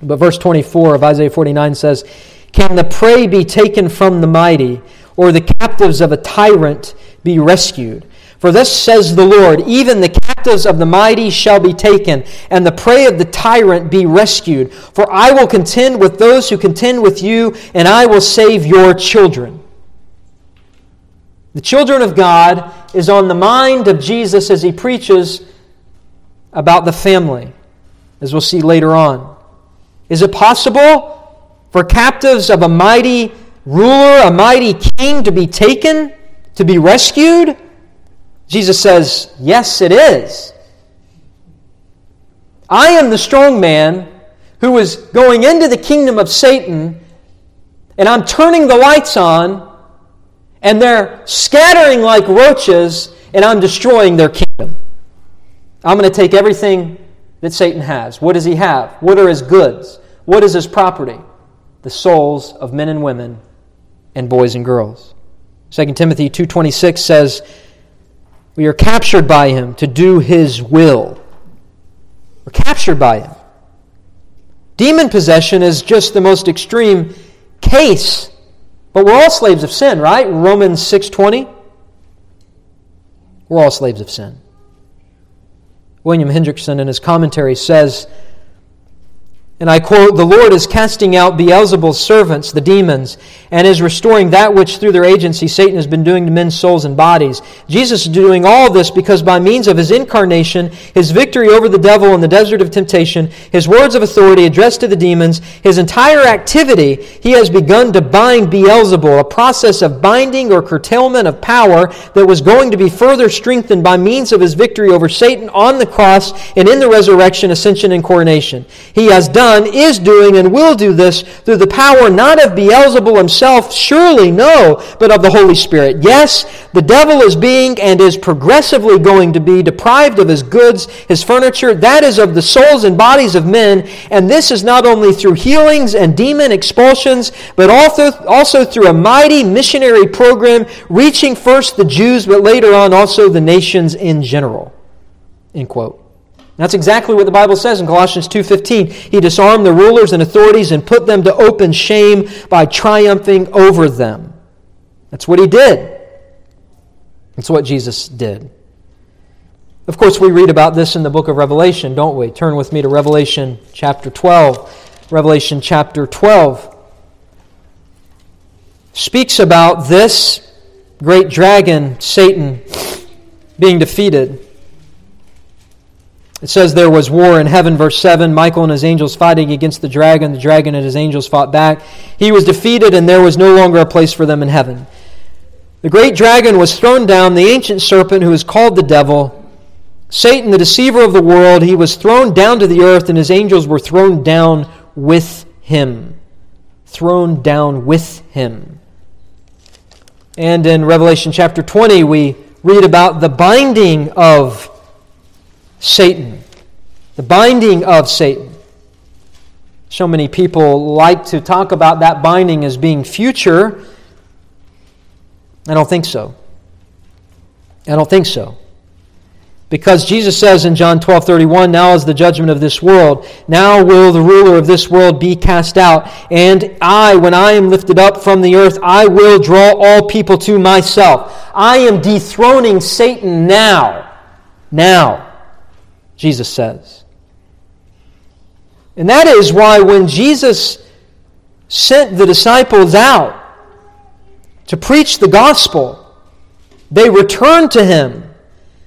but verse 24 of Isaiah 49 says, Can the prey be taken from the mighty, or the captives of a tyrant be rescued? For thus says the Lord, even the captives of the mighty shall be taken, and the prey of the tyrant be rescued. For I will contend with those who contend with you, and I will save your children. The children of God is on the mind of Jesus as he preaches about the family. as we'll see later on. Is it possible for captives of a mighty ruler, a mighty king, to be taken, to be rescued? Jesus says, Yes, it is. I am the strong man who is going into the kingdom of Satan, and I'm turning the lights on, and they're scattering like roaches, and I'm destroying their kingdom. I'm going to take everything that Satan has. What does he have? What are his goods? What is his property? The souls of men and women and boys and girls. 2 Timothy 2:26 says, "We are captured by him to do his will." We're captured by him. Demon possession is just the most extreme case. But we're all slaves of sin, right? Romans 6:20. We're all slaves of sin. William Hendriksen in his commentary says and I quote, The Lord is casting out Beelzebul's servants, the demons, and is restoring that which through their agency Satan has been doing to men's souls and bodies. Jesus is doing all this because by means of his incarnation, his victory over the devil in the desert of temptation, his words of authority addressed to the demons, his entire activity, he has begun to bind Beelzebul, a process of binding or curtailment of power that was going to be further strengthened by means of his victory over Satan on the cross and in the resurrection, ascension, and coronation. He has done is doing, and will do this through the power not of Beelzebul himself, surely no, but of the Holy Spirit. Yes, the devil is being and is progressively going to be deprived of his goods, his furniture, that is of the souls and bodies of men, and this is not only through healings and demon expulsions, but also, also through a mighty missionary program reaching first the Jews, but later on also the nations in general. End quote. That's exactly what the Bible says in Colossians 2:15. He disarmed the rulers and authorities and put them to open shame by triumphing over them. That's what he did. That's what Jesus did. Of course, we read about this in the book of Revelation, don't we? Turn with me to Revelation chapter 12. Revelation chapter 12 speaks about this great dragon, Satan, being defeated. It says there was war in heaven, verse 7. Michael and his angels fighting against the dragon. The dragon and his angels fought back. He was defeated, and there was no longer a place for them in heaven. The great dragon was thrown down, the ancient serpent who is called the devil, Satan, the deceiver of the world. He was thrown down to the earth, and his angels were thrown down with him. Thrown down with him. And in Revelation chapter 20, we read about the binding of Satan, the binding of Satan. So many people like to talk about that binding as being future. I don't think so. I don't think so. Because Jesus says in John 12 31, Now is the judgment of this world. Now will the ruler of this world be cast out. And I, when I am lifted up from the earth, I will draw all people to myself. I am dethroning Satan now. Now. Jesus says. And that is why when Jesus sent the disciples out to preach the gospel, they returned to him.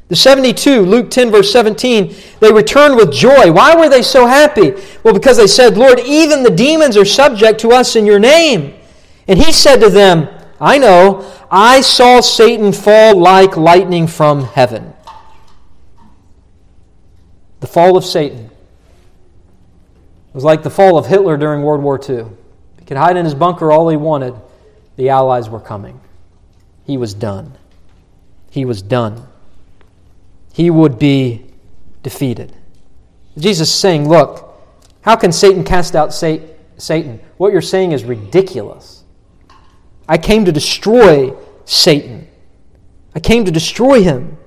The 72, Luke 10, verse 17, they returned with joy. Why were they so happy? Well, because they said, Lord, even the demons are subject to us in your name. And he said to them, I know, I saw Satan fall like lightning from heaven the fall of Satan was like the fall of Hitler during World War II. He could hide in his bunker all he wanted. The Allies were coming. He was done. He was done. He would be defeated. Jesus is saying, Look, how can Satan cast out Satan? What you're saying is ridiculous. I came to destroy Satan. I came to destroy him.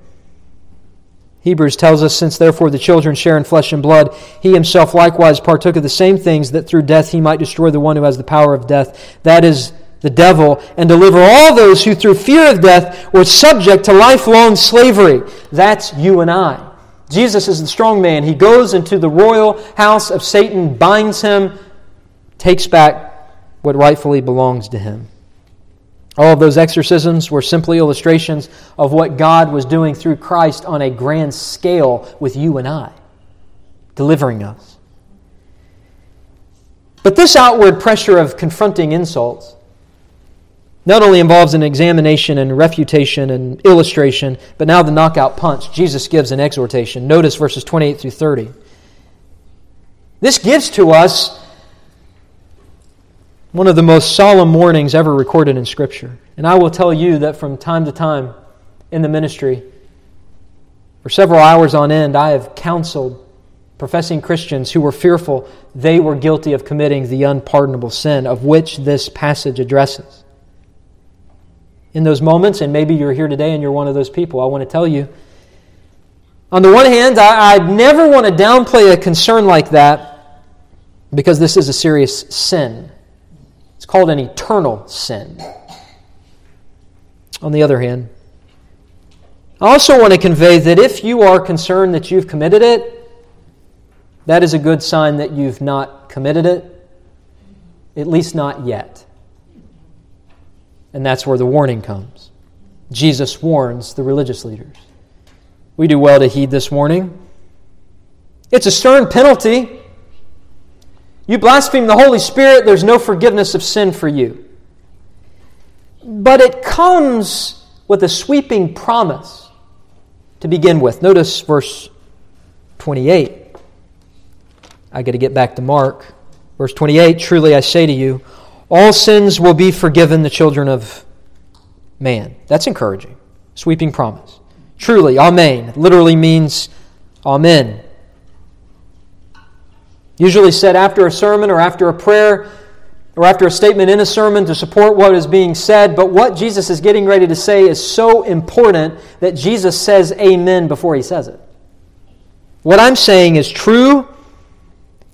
Hebrews tells us, Since therefore the children share in flesh and blood, he himself likewise partook of the same things, that through death he might destroy the one who has the power of death, that is, the devil, and deliver all those who through fear of death were subject to lifelong slavery. That's you and I. Jesus is the strong man. He goes into the royal house of Satan, binds him, takes back what rightfully belongs to him. All of those exorcisms were simply illustrations of what God was doing through Christ on a grand scale with you and I, delivering us. But this outward pressure of confronting insults not only involves an examination and refutation and illustration, but now the knockout punch. Jesus gives an exhortation. Notice verses 28 through 30. This gives to us one of the most solemn warnings ever recorded in Scripture. And I will tell you that from time to time in the ministry, for several hours on end, I have counseled professing Christians who were fearful they were guilty of committing the unpardonable sin of which this passage addresses. In those moments, and maybe you're here today and you're one of those people, I want to tell you. On the one hand, I, I never want to downplay a concern like that because this is a serious sin. It's called an eternal sin. On the other hand, I also want to convey that if you are concerned that you've committed it, that is a good sign that you've not committed it, at least not yet. And that's where the warning comes. Jesus warns the religious leaders. We do well to heed this warning. It's a stern penalty. You blaspheme the Holy Spirit, there's no forgiveness of sin for you. But it comes with a sweeping promise to begin with. Notice verse 28. I got to get back to Mark. Verse 28 Truly I say to you, all sins will be forgiven the children of man. That's encouraging. Sweeping promise. Truly, Amen literally means Amen. Usually said after a sermon or after a prayer or after a statement in a sermon to support what is being said, but what Jesus is getting ready to say is so important that Jesus says Amen before he says it. What I'm saying is true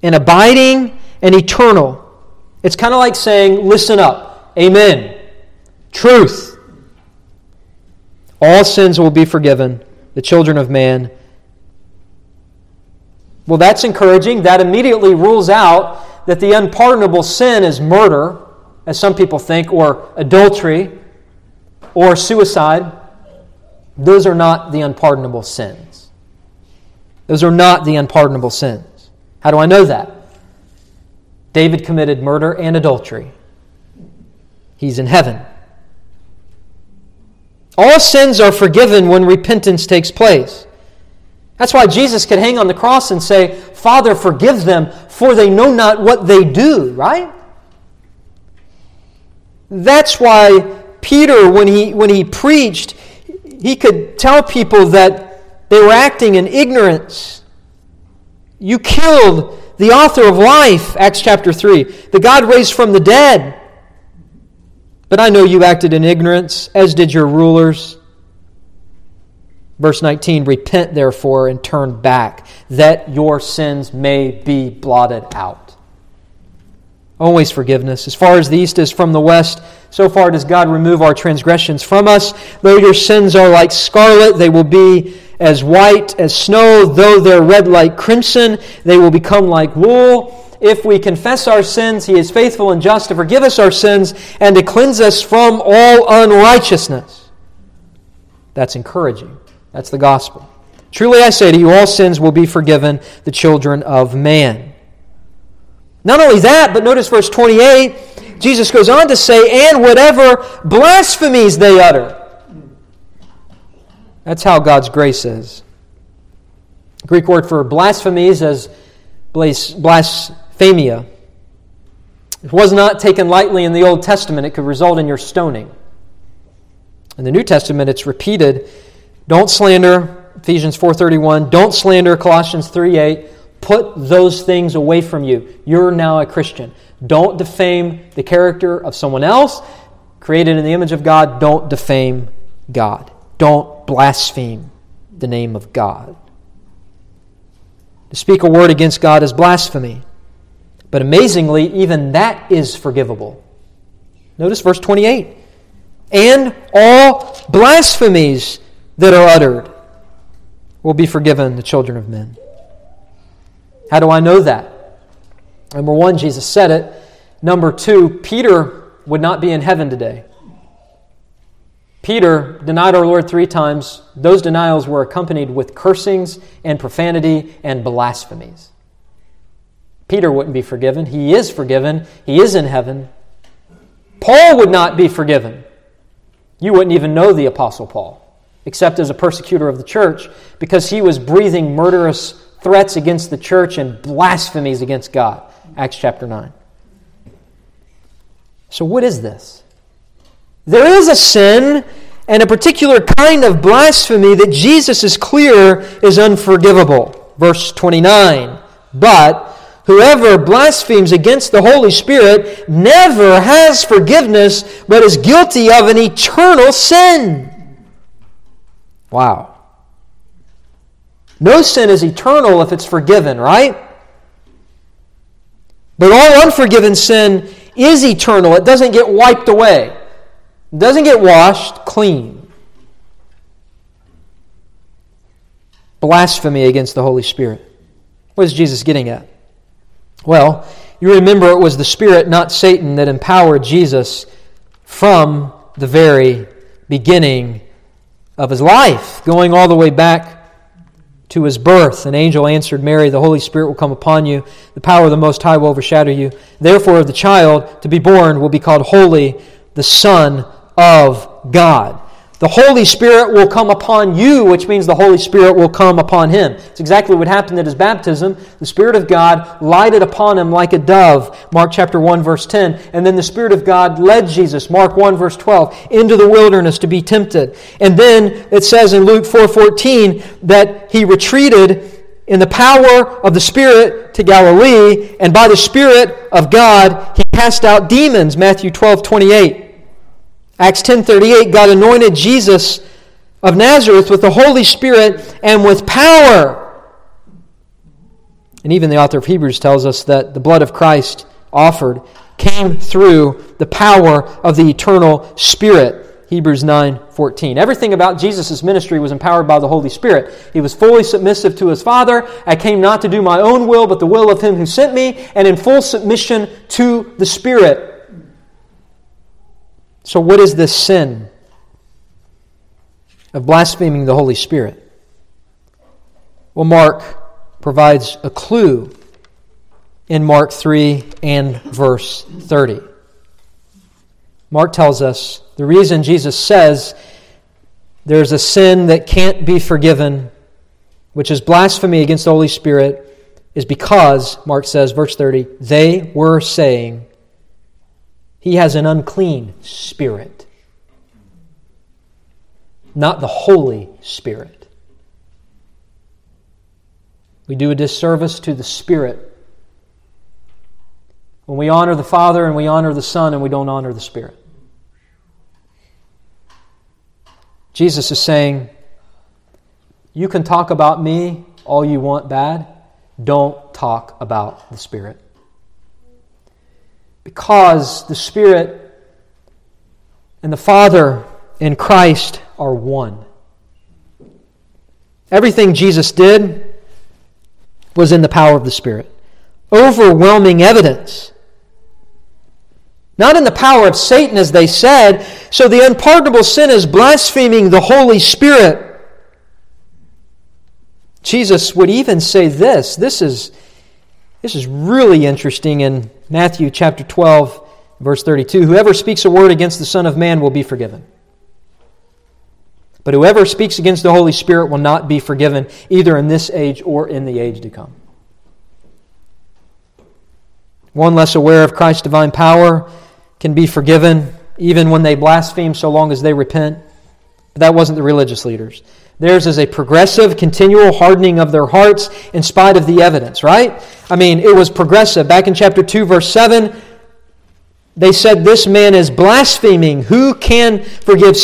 and abiding and eternal. It's kind of like saying, listen up. Amen. Truth. All sins will be forgiven, the children of man. Well, that's encouraging. That immediately rules out that the unpardonable sin is murder, as some people think, or adultery, or suicide. Those are not the unpardonable sins. Those are not the unpardonable sins. How do I know that? David committed murder and adultery. He's in heaven. All sins are forgiven when repentance takes place. That's why Jesus could hang on the cross and say, Father, forgive them, for they know not what they do, right? That's why Peter, when he, when he preached, he could tell people that they were acting in ignorance you killed the author of life, Acts chapter 3, the God raised from the dead. But I know you acted in ignorance, as did your rulers. Verse 19 Repent therefore and turn back, that your sins may be blotted out. Always forgiveness. As far as the east is from the west, so far does God remove our transgressions from us. Though your sins are like scarlet, they will be as white as snow, though they're red like crimson, they will become like wool. If we confess our sins, He is faithful and just to forgive us our sins and to cleanse us from all unrighteousness. That's encouraging. That's the gospel. Truly I say to you, all sins will be forgiven the children of man. Not only that, but notice verse 28, Jesus goes on to say, and whatever blasphemies they utter. That's how God's grace is. Greek word for blasphemies is blasphemia. It was not taken lightly in the Old Testament. It could result in your stoning. In the New Testament, it's repeated. Don't slander, Ephesians 4.31. Don't slander, Colossians 3.8. Put those things away from you. You're now a Christian. Don't defame the character of someone else. Created in the image of God, don't defame God. Don't blaspheme the name of God. To speak a word against God is blasphemy. But amazingly, even that is forgivable. Notice verse 28. And all blasphemies that are uttered will be forgiven the children of men. How do I know that? Number one, Jesus said it. Number two, Peter would not be in heaven today. Peter denied our Lord three times. Those denials were accompanied with cursings and profanity and blasphemies. Peter wouldn't be forgiven. He is forgiven, he is in heaven. Paul would not be forgiven. You wouldn't even know the Apostle Paul, except as a persecutor of the church, because he was breathing murderous threats against the church and blasphemies against God. Acts chapter 9. So, what is this? There is a sin and a particular kind of blasphemy that Jesus is clear is unforgivable. Verse 29. But whoever blasphemes against the Holy Spirit never has forgiveness, but is guilty of an eternal sin. Wow. No sin is eternal if it's forgiven, right? But all unforgiven sin is eternal. It doesn't get wiped away, it doesn't get washed clean. Blasphemy against the Holy Spirit. What is Jesus getting at? Well, you remember it was the Spirit, not Satan, that empowered Jesus from the very beginning of his life, going all the way back to his birth. An angel answered Mary, The Holy Spirit will come upon you, the power of the Most High will overshadow you. Therefore, the child to be born will be called Holy, the Son of God. The Holy Spirit will come upon you, which means the Holy Spirit will come upon him. It's exactly what happened at his baptism. The Spirit of God lighted upon him like a dove, Mark chapter 1, verse 10. And then the Spirit of God led Jesus, Mark 1, verse 12, into the wilderness to be tempted. And then it says in Luke 4, 14 that he retreated in the power of the Spirit to Galilee, and by the Spirit of God he cast out demons, Matthew 12, 28. Acts 10:38 God anointed Jesus of Nazareth with the Holy Spirit and with power. And even the author of Hebrews tells us that the blood of Christ offered came through the power of the eternal Spirit. Hebrews 9:14. Everything about Jesus' ministry was empowered by the Holy Spirit. He was fully submissive to his Father. I came not to do my own will, but the will of him who sent me, and in full submission to the Spirit. So, what is this sin of blaspheming the Holy Spirit? Well, Mark provides a clue in Mark 3 and verse 30. Mark tells us the reason Jesus says there's a sin that can't be forgiven, which is blasphemy against the Holy Spirit, is because, Mark says, verse 30, they were saying, he has an unclean spirit, not the Holy Spirit. We do a disservice to the Spirit when we honor the Father and we honor the Son and we don't honor the Spirit. Jesus is saying, You can talk about me all you want bad, don't talk about the Spirit because the Spirit and the Father and Christ are one. Everything Jesus did was in the power of the Spirit. Overwhelming evidence. Not in the power of Satan, as they said. So the unpardonable sin is blaspheming the Holy Spirit. Jesus would even say this. This is this is really interesting in Matthew chapter 12, verse 32. Whoever speaks a word against the Son of Man will be forgiven. But whoever speaks against the Holy Spirit will not be forgiven, either in this age or in the age to come. One less aware of Christ's divine power can be forgiven, even when they blaspheme, so long as they repent. But that wasn't the religious leaders. Theirs is a progressive, continual hardening of their hearts in spite of the evidence, right? I mean, it was progressive. Back in chapter 2, verse 7, they said, This man is blaspheming. Who can forgive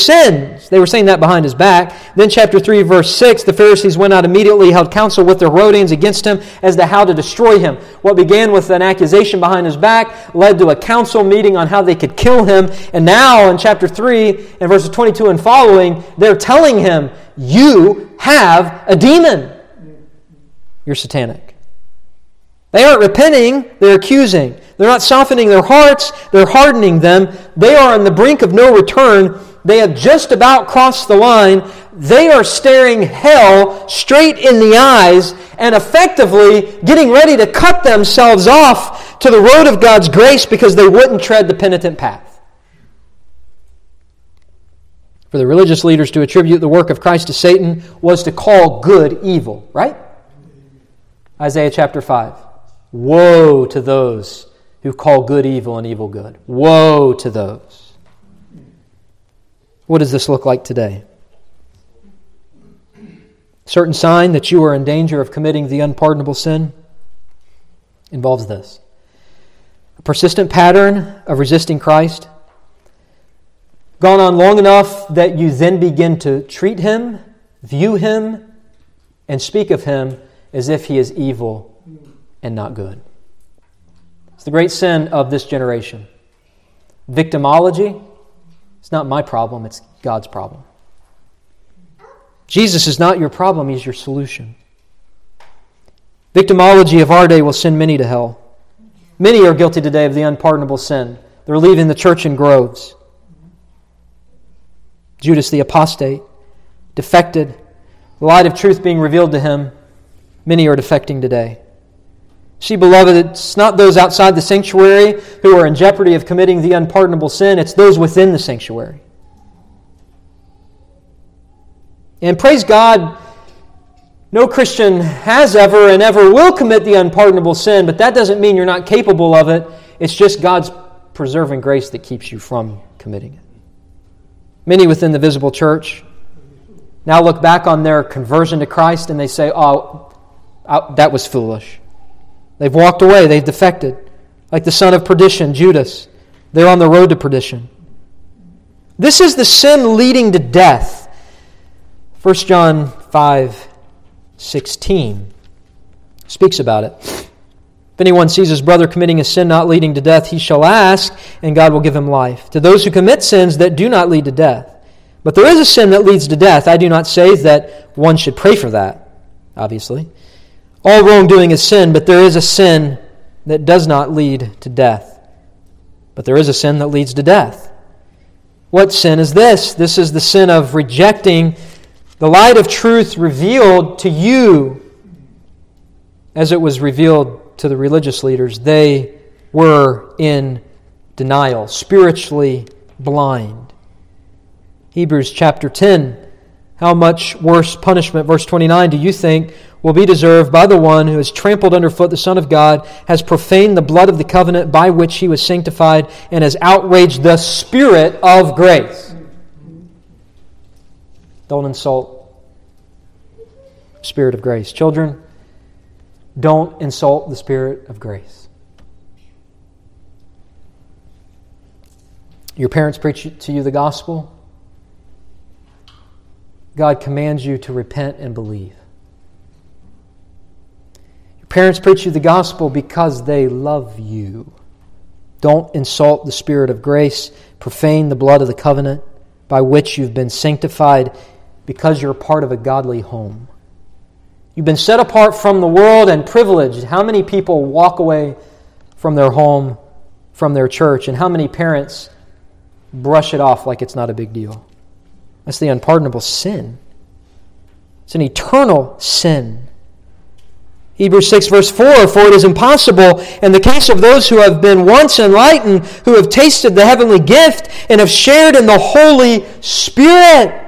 They were saying that behind his back. Then, chapter 3, verse 6, the Pharisees went out immediately, held counsel with the Herodians against him as to how to destroy him. What began with an accusation behind his back led to a council meeting on how they could kill him. And now, in chapter 3, and verses 22 and following, they're telling him, You have a demon. You're satanic. They aren't repenting, they're accusing. They're not softening their hearts, they're hardening them. They are on the brink of no return They have just about crossed the line. They are staring hell straight in the eyes and effectively getting ready to cut themselves off to the road of God's grace because they wouldn't tread the penitent path. For the religious leaders to attribute the work of Christ to Satan was to call good evil, right? Isaiah chapter 5. Woe to those who call good evil and evil good. Woe to those. What does this look like today? Certain sign that you are in danger of committing the unpardonable sin involves this a persistent pattern of resisting Christ, gone on long enough that you then begin to treat him, view him, and speak of him as if he is evil and not good. It's the great sin of this generation. Victimology, it's not my problem, it's God's problem. Jesus is not your problem, He's your solution. Victimology of our day will send many to hell. Many are guilty today of the unpardonable sin. They're leaving the church in groves. Judas the apostate, defected, the light of truth being revealed to him, many are defecting today. See, beloved, it's not those outside the sanctuary who are in jeopardy of committing the unpardonable sin, it's those within the sanctuary. And praise God, no Christian has ever and ever will commit the unpardonable sin, but that doesn't mean you're not capable of it. It's just God's preserving grace that keeps you from committing it. Many within the visible church now look back on their conversion to Christ and they say, oh, that was foolish. They've walked away, they've defected. Like the son of perdition, Judas. They're on the road to perdition. This is the sin leading to death. 1 John 5 16 speaks about it. If anyone sees his brother committing a sin not leading to death, he shall ask, and God will give him life. To those who commit sins that do not lead to death. But there is a sin that leads to death. I do not say that one should pray for that, obviously. All wrongdoing is sin, but there is a sin that does not lead to death. But there is a sin that leads to death. What sin is this? This is the sin of rejecting the light of truth revealed to you as it was revealed to the religious leaders, they were in denial, spiritually blind. Hebrews chapter 10. How much worse punishment, verse 29, do you think will be deserved by the one who has trampled underfoot the Son of God, has profaned the blood of the covenant by which he was sanctified, and has outraged the Spirit of grace? Don't insult Spirit of grace. Children, don't insult the Spirit of grace. Your parents preach to you the gospel. God commands you to repent and believe. Parents preach you the gospel because they love you. Don't insult the Spirit of grace, profane the blood of the covenant by which you've been sanctified because you're part of a godly home. You've been set apart from the world and privileged. How many people walk away from their home, from their church, and how many parents brush it off like it's not a big deal? That's the unpardonable sin. It's an eternal sin. Hebrews 6, verse 4 For it is impossible, in the case of those who have been once enlightened, who have tasted the heavenly gift, and have shared in the Holy Spirit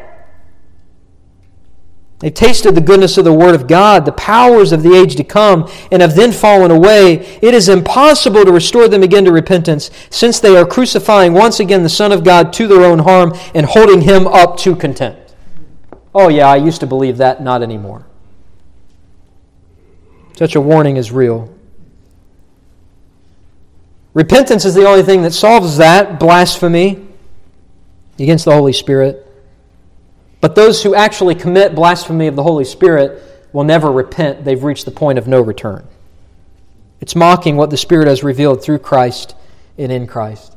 They've tasted the goodness of the Word of God, the powers of the age to come, and have then fallen away. It is impossible to restore them again to repentance, since they are crucifying once again the Son of God to their own harm and holding him up to contempt. Oh, yeah, I used to believe that, not anymore. Such a warning is real. Repentance is the only thing that solves that blasphemy against the Holy Spirit. But those who actually commit blasphemy of the Holy Spirit will never repent. They've reached the point of no return. It's mocking what the Spirit has revealed through Christ and in Christ.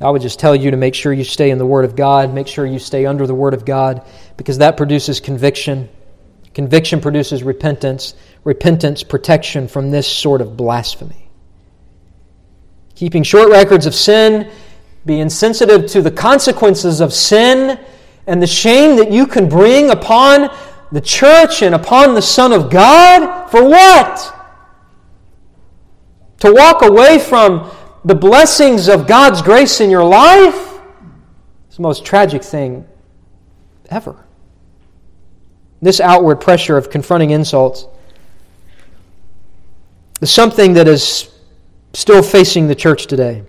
I would just tell you to make sure you stay in the Word of God, make sure you stay under the Word of God, because that produces conviction. Conviction produces repentance, repentance, protection from this sort of blasphemy. Keeping short records of sin be insensitive to the consequences of sin and the shame that you can bring upon the church and upon the Son of God? For what? To walk away from the blessings of God's grace in your life? It's the most tragic thing ever. This outward pressure of confronting insults is something that is still facing the church today.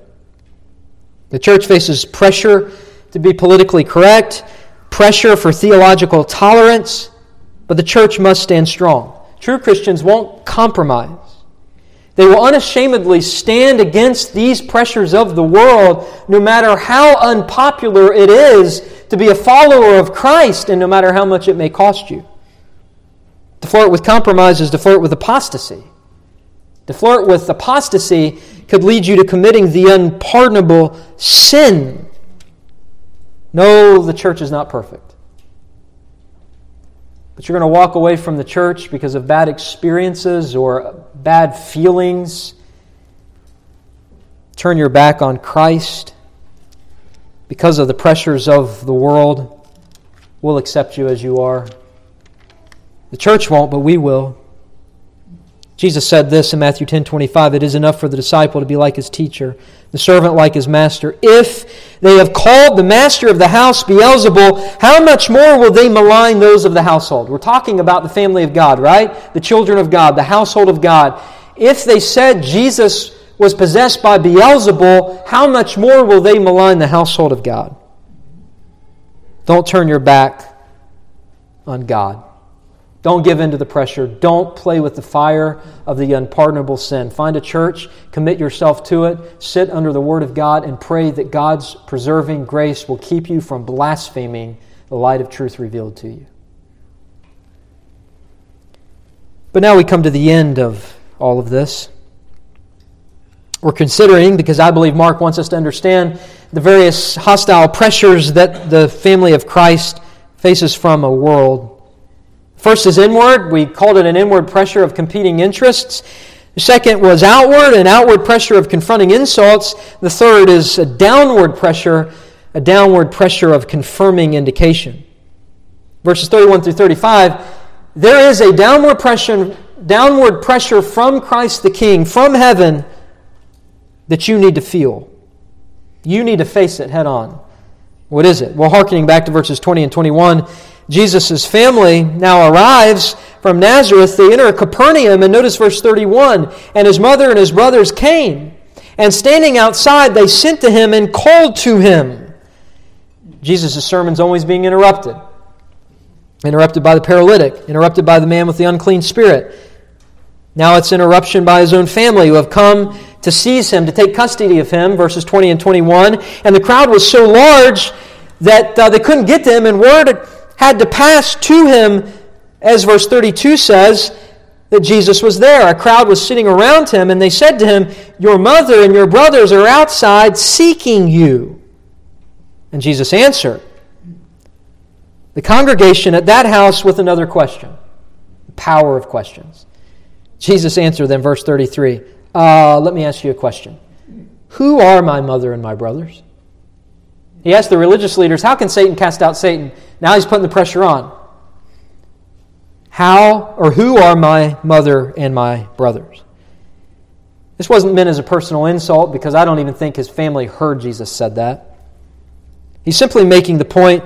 The church faces pressure to be politically correct, pressure for theological tolerance, but the church must stand strong. True Christians won't compromise. They will unashamedly stand against these pressures of the world, no matter how unpopular it is to be a follower of Christ, and no matter how much it may cost you. To flirt with compromise is to flirt with apostasy. To flirt with apostasy could lead you to committing the unpardonable sin. No, the church is not perfect. But you're going to walk away from the church because of bad experiences or bad feelings. Turn your back on Christ because of the pressures of the world. We'll accept you as you are. The church won't, but we will. Jesus said this in Matthew 10 25 It is enough for the disciple to be like his teacher, the servant like his master. If they have called the master of the house Beelzebul, how much more will they malign those of the household? We're talking about the family of God, right? The children of God, the household of God. If they said Jesus was possessed by Beelzebul, how much more will they malign the household of God? Don't turn your back on God. Don't give in to the pressure. Don't play with the fire of the unpardonable sin. Find a church, commit yourself to it, sit under the Word of God, and pray that God's preserving grace will keep you from blaspheming the light of truth revealed to you. But now we come to the end of all of this. We're considering, because I believe Mark wants us to understand, the various hostile pressures that the family of Christ faces from a world First is inward. We called it an inward pressure of competing interests. The second was outward, an outward pressure of confronting insults. The third is a downward pressure, a downward pressure of confirming indication. Verses 31 through 35 there is a downward pressure, downward pressure from Christ the King, from heaven, that you need to feel. You need to face it head on. What is it? Well, hearkening back to verses 20 and 21, Jesus' family now arrives from Nazareth. They enter Capernaum, and notice verse 31 And his mother and his brothers came, and standing outside, they sent to him and called to him. Jesus' sermon's always being interrupted. Interrupted by the paralytic, interrupted by the man with the unclean spirit. Now it's interruption by his own family who have come to seize him, to take custody of him, verses 20 and 21. And the crowd was so large that uh, they couldn't get to him, and word had to pass to him, as verse 32 says, that Jesus was there. A crowd was sitting around him, and they said to him, Your mother and your brothers are outside seeking you. And Jesus answered the congregation at that house with another question the power of questions. Jesus answered them, verse 33 uh, Let me ask you a question. Who are my mother and my brothers? He asked the religious leaders, How can Satan cast out Satan? Now he's putting the pressure on. How or who are my mother and my brothers? This wasn't meant as a personal insult because I don't even think his family heard Jesus said that. He's simply making the point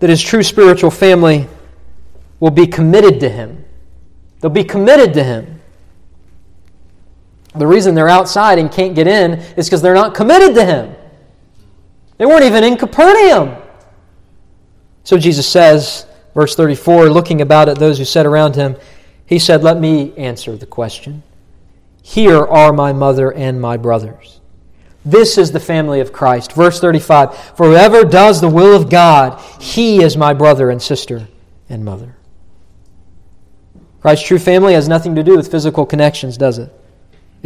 that his true spiritual family will be committed to him. They'll be committed to him. The reason they're outside and can't get in is because they're not committed to him. They weren't even in Capernaum. So Jesus says, verse 34, looking about at those who sat around him, he said, Let me answer the question. Here are my mother and my brothers. This is the family of Christ. Verse 35 For whoever does the will of God, he is my brother and sister and mother. Christ's true family has nothing to do with physical connections, does it?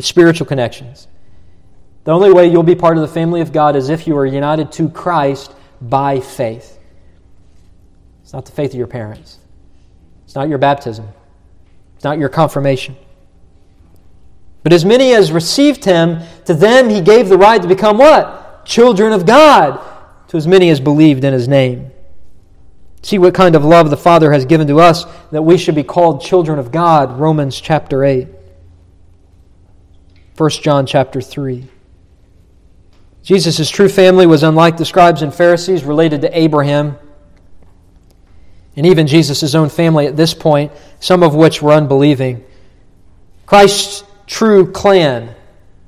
It's spiritual connections. The only way you'll be part of the family of God is if you are united to Christ by faith. It's not the faith of your parents, it's not your baptism, it's not your confirmation. But as many as received him, to them he gave the right to become what? children of God to as many as believed in his name. See what kind of love the Father has given to us that we should be called children of God. Romans chapter 8. 1 John chapter 3. Jesus' true family was unlike the scribes and Pharisees related to Abraham. And even Jesus' own family at this point, some of which were unbelieving. Christ's true clan,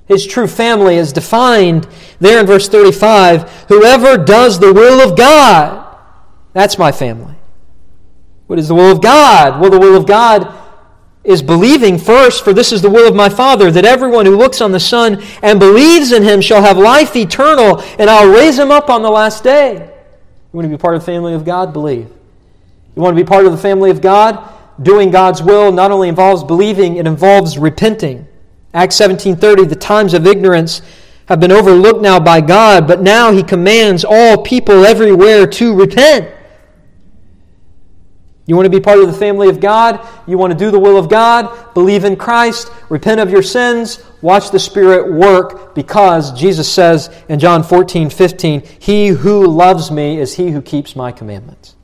his true family, is defined there in verse 35 whoever does the will of God that's my family. What is the will of God? Well, the will of God is believing first, for this is the will of my Father, that everyone who looks on the Son and believes in him shall have life eternal, and I'll raise him up on the last day. You want to be part of the family of God? Believe. You want to be part of the family of God? Doing God's will not only involves believing, it involves repenting. Acts 17:30, the times of ignorance have been overlooked now by God, but now he commands all people everywhere to repent. You want to be part of the family of God? You want to do the will of God? Believe in Christ, repent of your sins, watch the Spirit work because Jesus says in John 14, 15, He who loves me is he who keeps my commandments.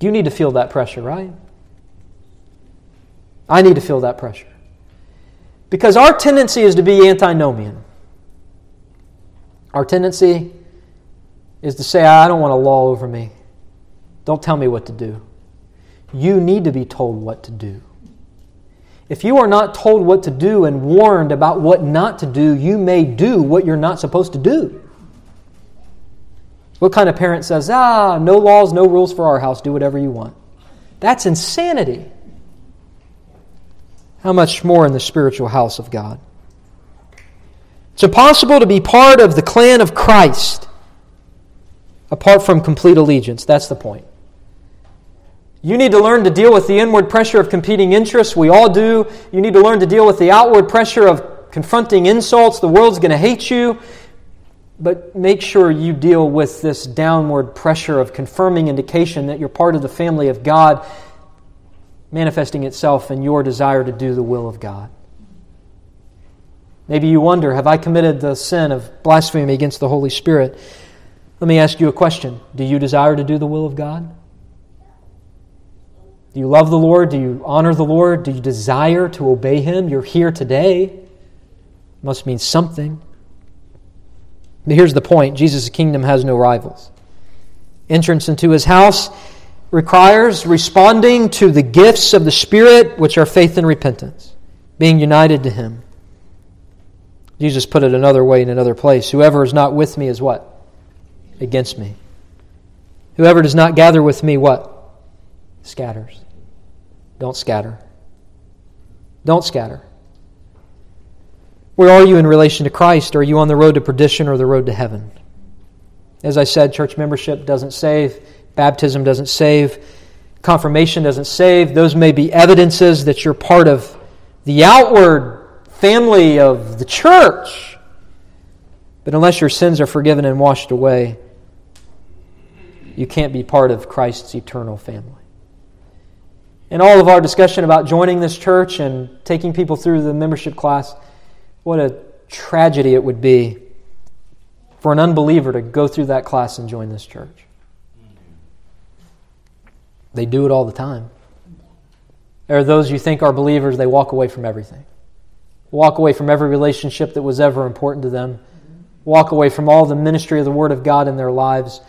You need to feel that pressure, right? I need to feel that pressure. Because our tendency is to be antinomian. Our tendency is to say, I don't want a law over me. Don't tell me what to do. You need to be told what to do. If you are not told what to do and warned about what not to do, you may do what you're not supposed to do. What kind of parent says, ah, no laws, no rules for our house, do whatever you want? That's insanity. How much more in the spiritual house of God? It's impossible to be part of the clan of Christ apart from complete allegiance. That's the point. You need to learn to deal with the inward pressure of competing interests. We all do. You need to learn to deal with the outward pressure of confronting insults. The world's going to hate you. But make sure you deal with this downward pressure of confirming indication that you're part of the family of God, manifesting itself in your desire to do the will of God. Maybe you wonder have I committed the sin of blasphemy against the Holy Spirit? Let me ask you a question Do you desire to do the will of God? Do you love the Lord? Do you honor the Lord? Do you desire to obey Him? You're here today. Must mean something. But here's the point Jesus' kingdom has no rivals. Entrance into His house requires responding to the gifts of the Spirit, which are faith and repentance, being united to Him. Jesus put it another way in another place. Whoever is not with me is what? Against me. Whoever does not gather with me, what? Scatters. Don't scatter. Don't scatter. Where are you in relation to Christ? Are you on the road to perdition or the road to heaven? As I said, church membership doesn't save, baptism doesn't save, confirmation doesn't save. Those may be evidences that you're part of the outward family of the church. But unless your sins are forgiven and washed away, you can't be part of Christ's eternal family. In all of our discussion about joining this church and taking people through the membership class, what a tragedy it would be for an unbeliever to go through that class and join this church. They do it all the time. There are those you think are believers, they walk away from everything. Walk away from every relationship that was ever important to them. Walk away from all the ministry of the Word of God in their lives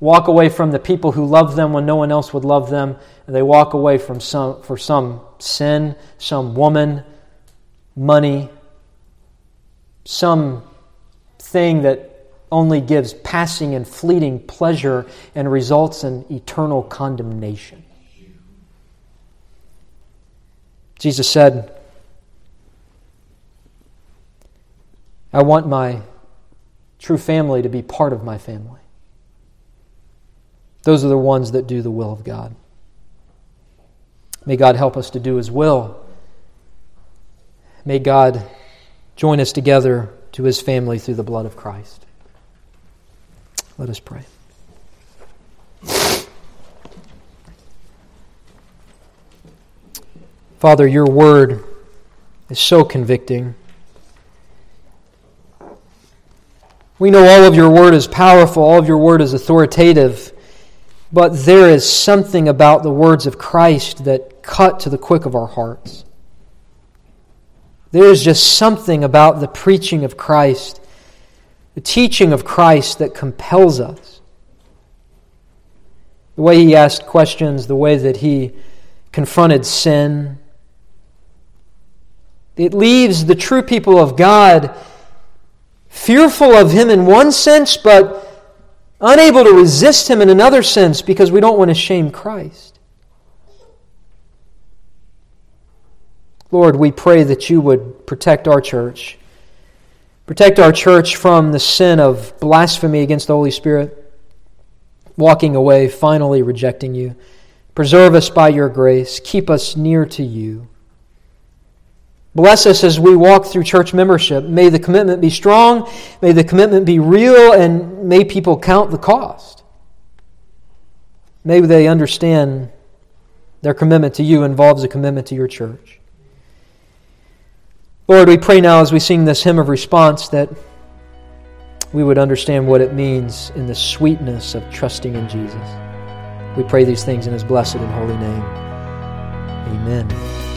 walk away from the people who love them when no one else would love them, and they walk away from some for some sin, some woman, money, some thing that only gives passing and fleeting pleasure and results in eternal condemnation. Jesus said, I want my true family to be part of my family. Those are the ones that do the will of God. May God help us to do His will. May God join us together to His family through the blood of Christ. Let us pray. Father, your word is so convicting. We know all of your word is powerful, all of your word is authoritative, but there is something about the words of Christ that cut to the quick of our hearts. There is just something about the preaching of Christ, the teaching of Christ that compels us. The way he asked questions, the way that he confronted sin, it leaves the true people of God fearful of Him in one sense, but unable to resist Him in another sense because we don't want to shame Christ. Lord, we pray that you would protect our church. Protect our church from the sin of blasphemy against the Holy Spirit, walking away, finally rejecting you. Preserve us by your grace. Keep us near to you. Bless us as we walk through church membership. May the commitment be strong, may the commitment be real, and may people count the cost. May they understand their commitment to you involves a commitment to your church. Lord, we pray now as we sing this hymn of response that we would understand what it means in the sweetness of trusting in Jesus. We pray these things in his blessed and holy name. Amen.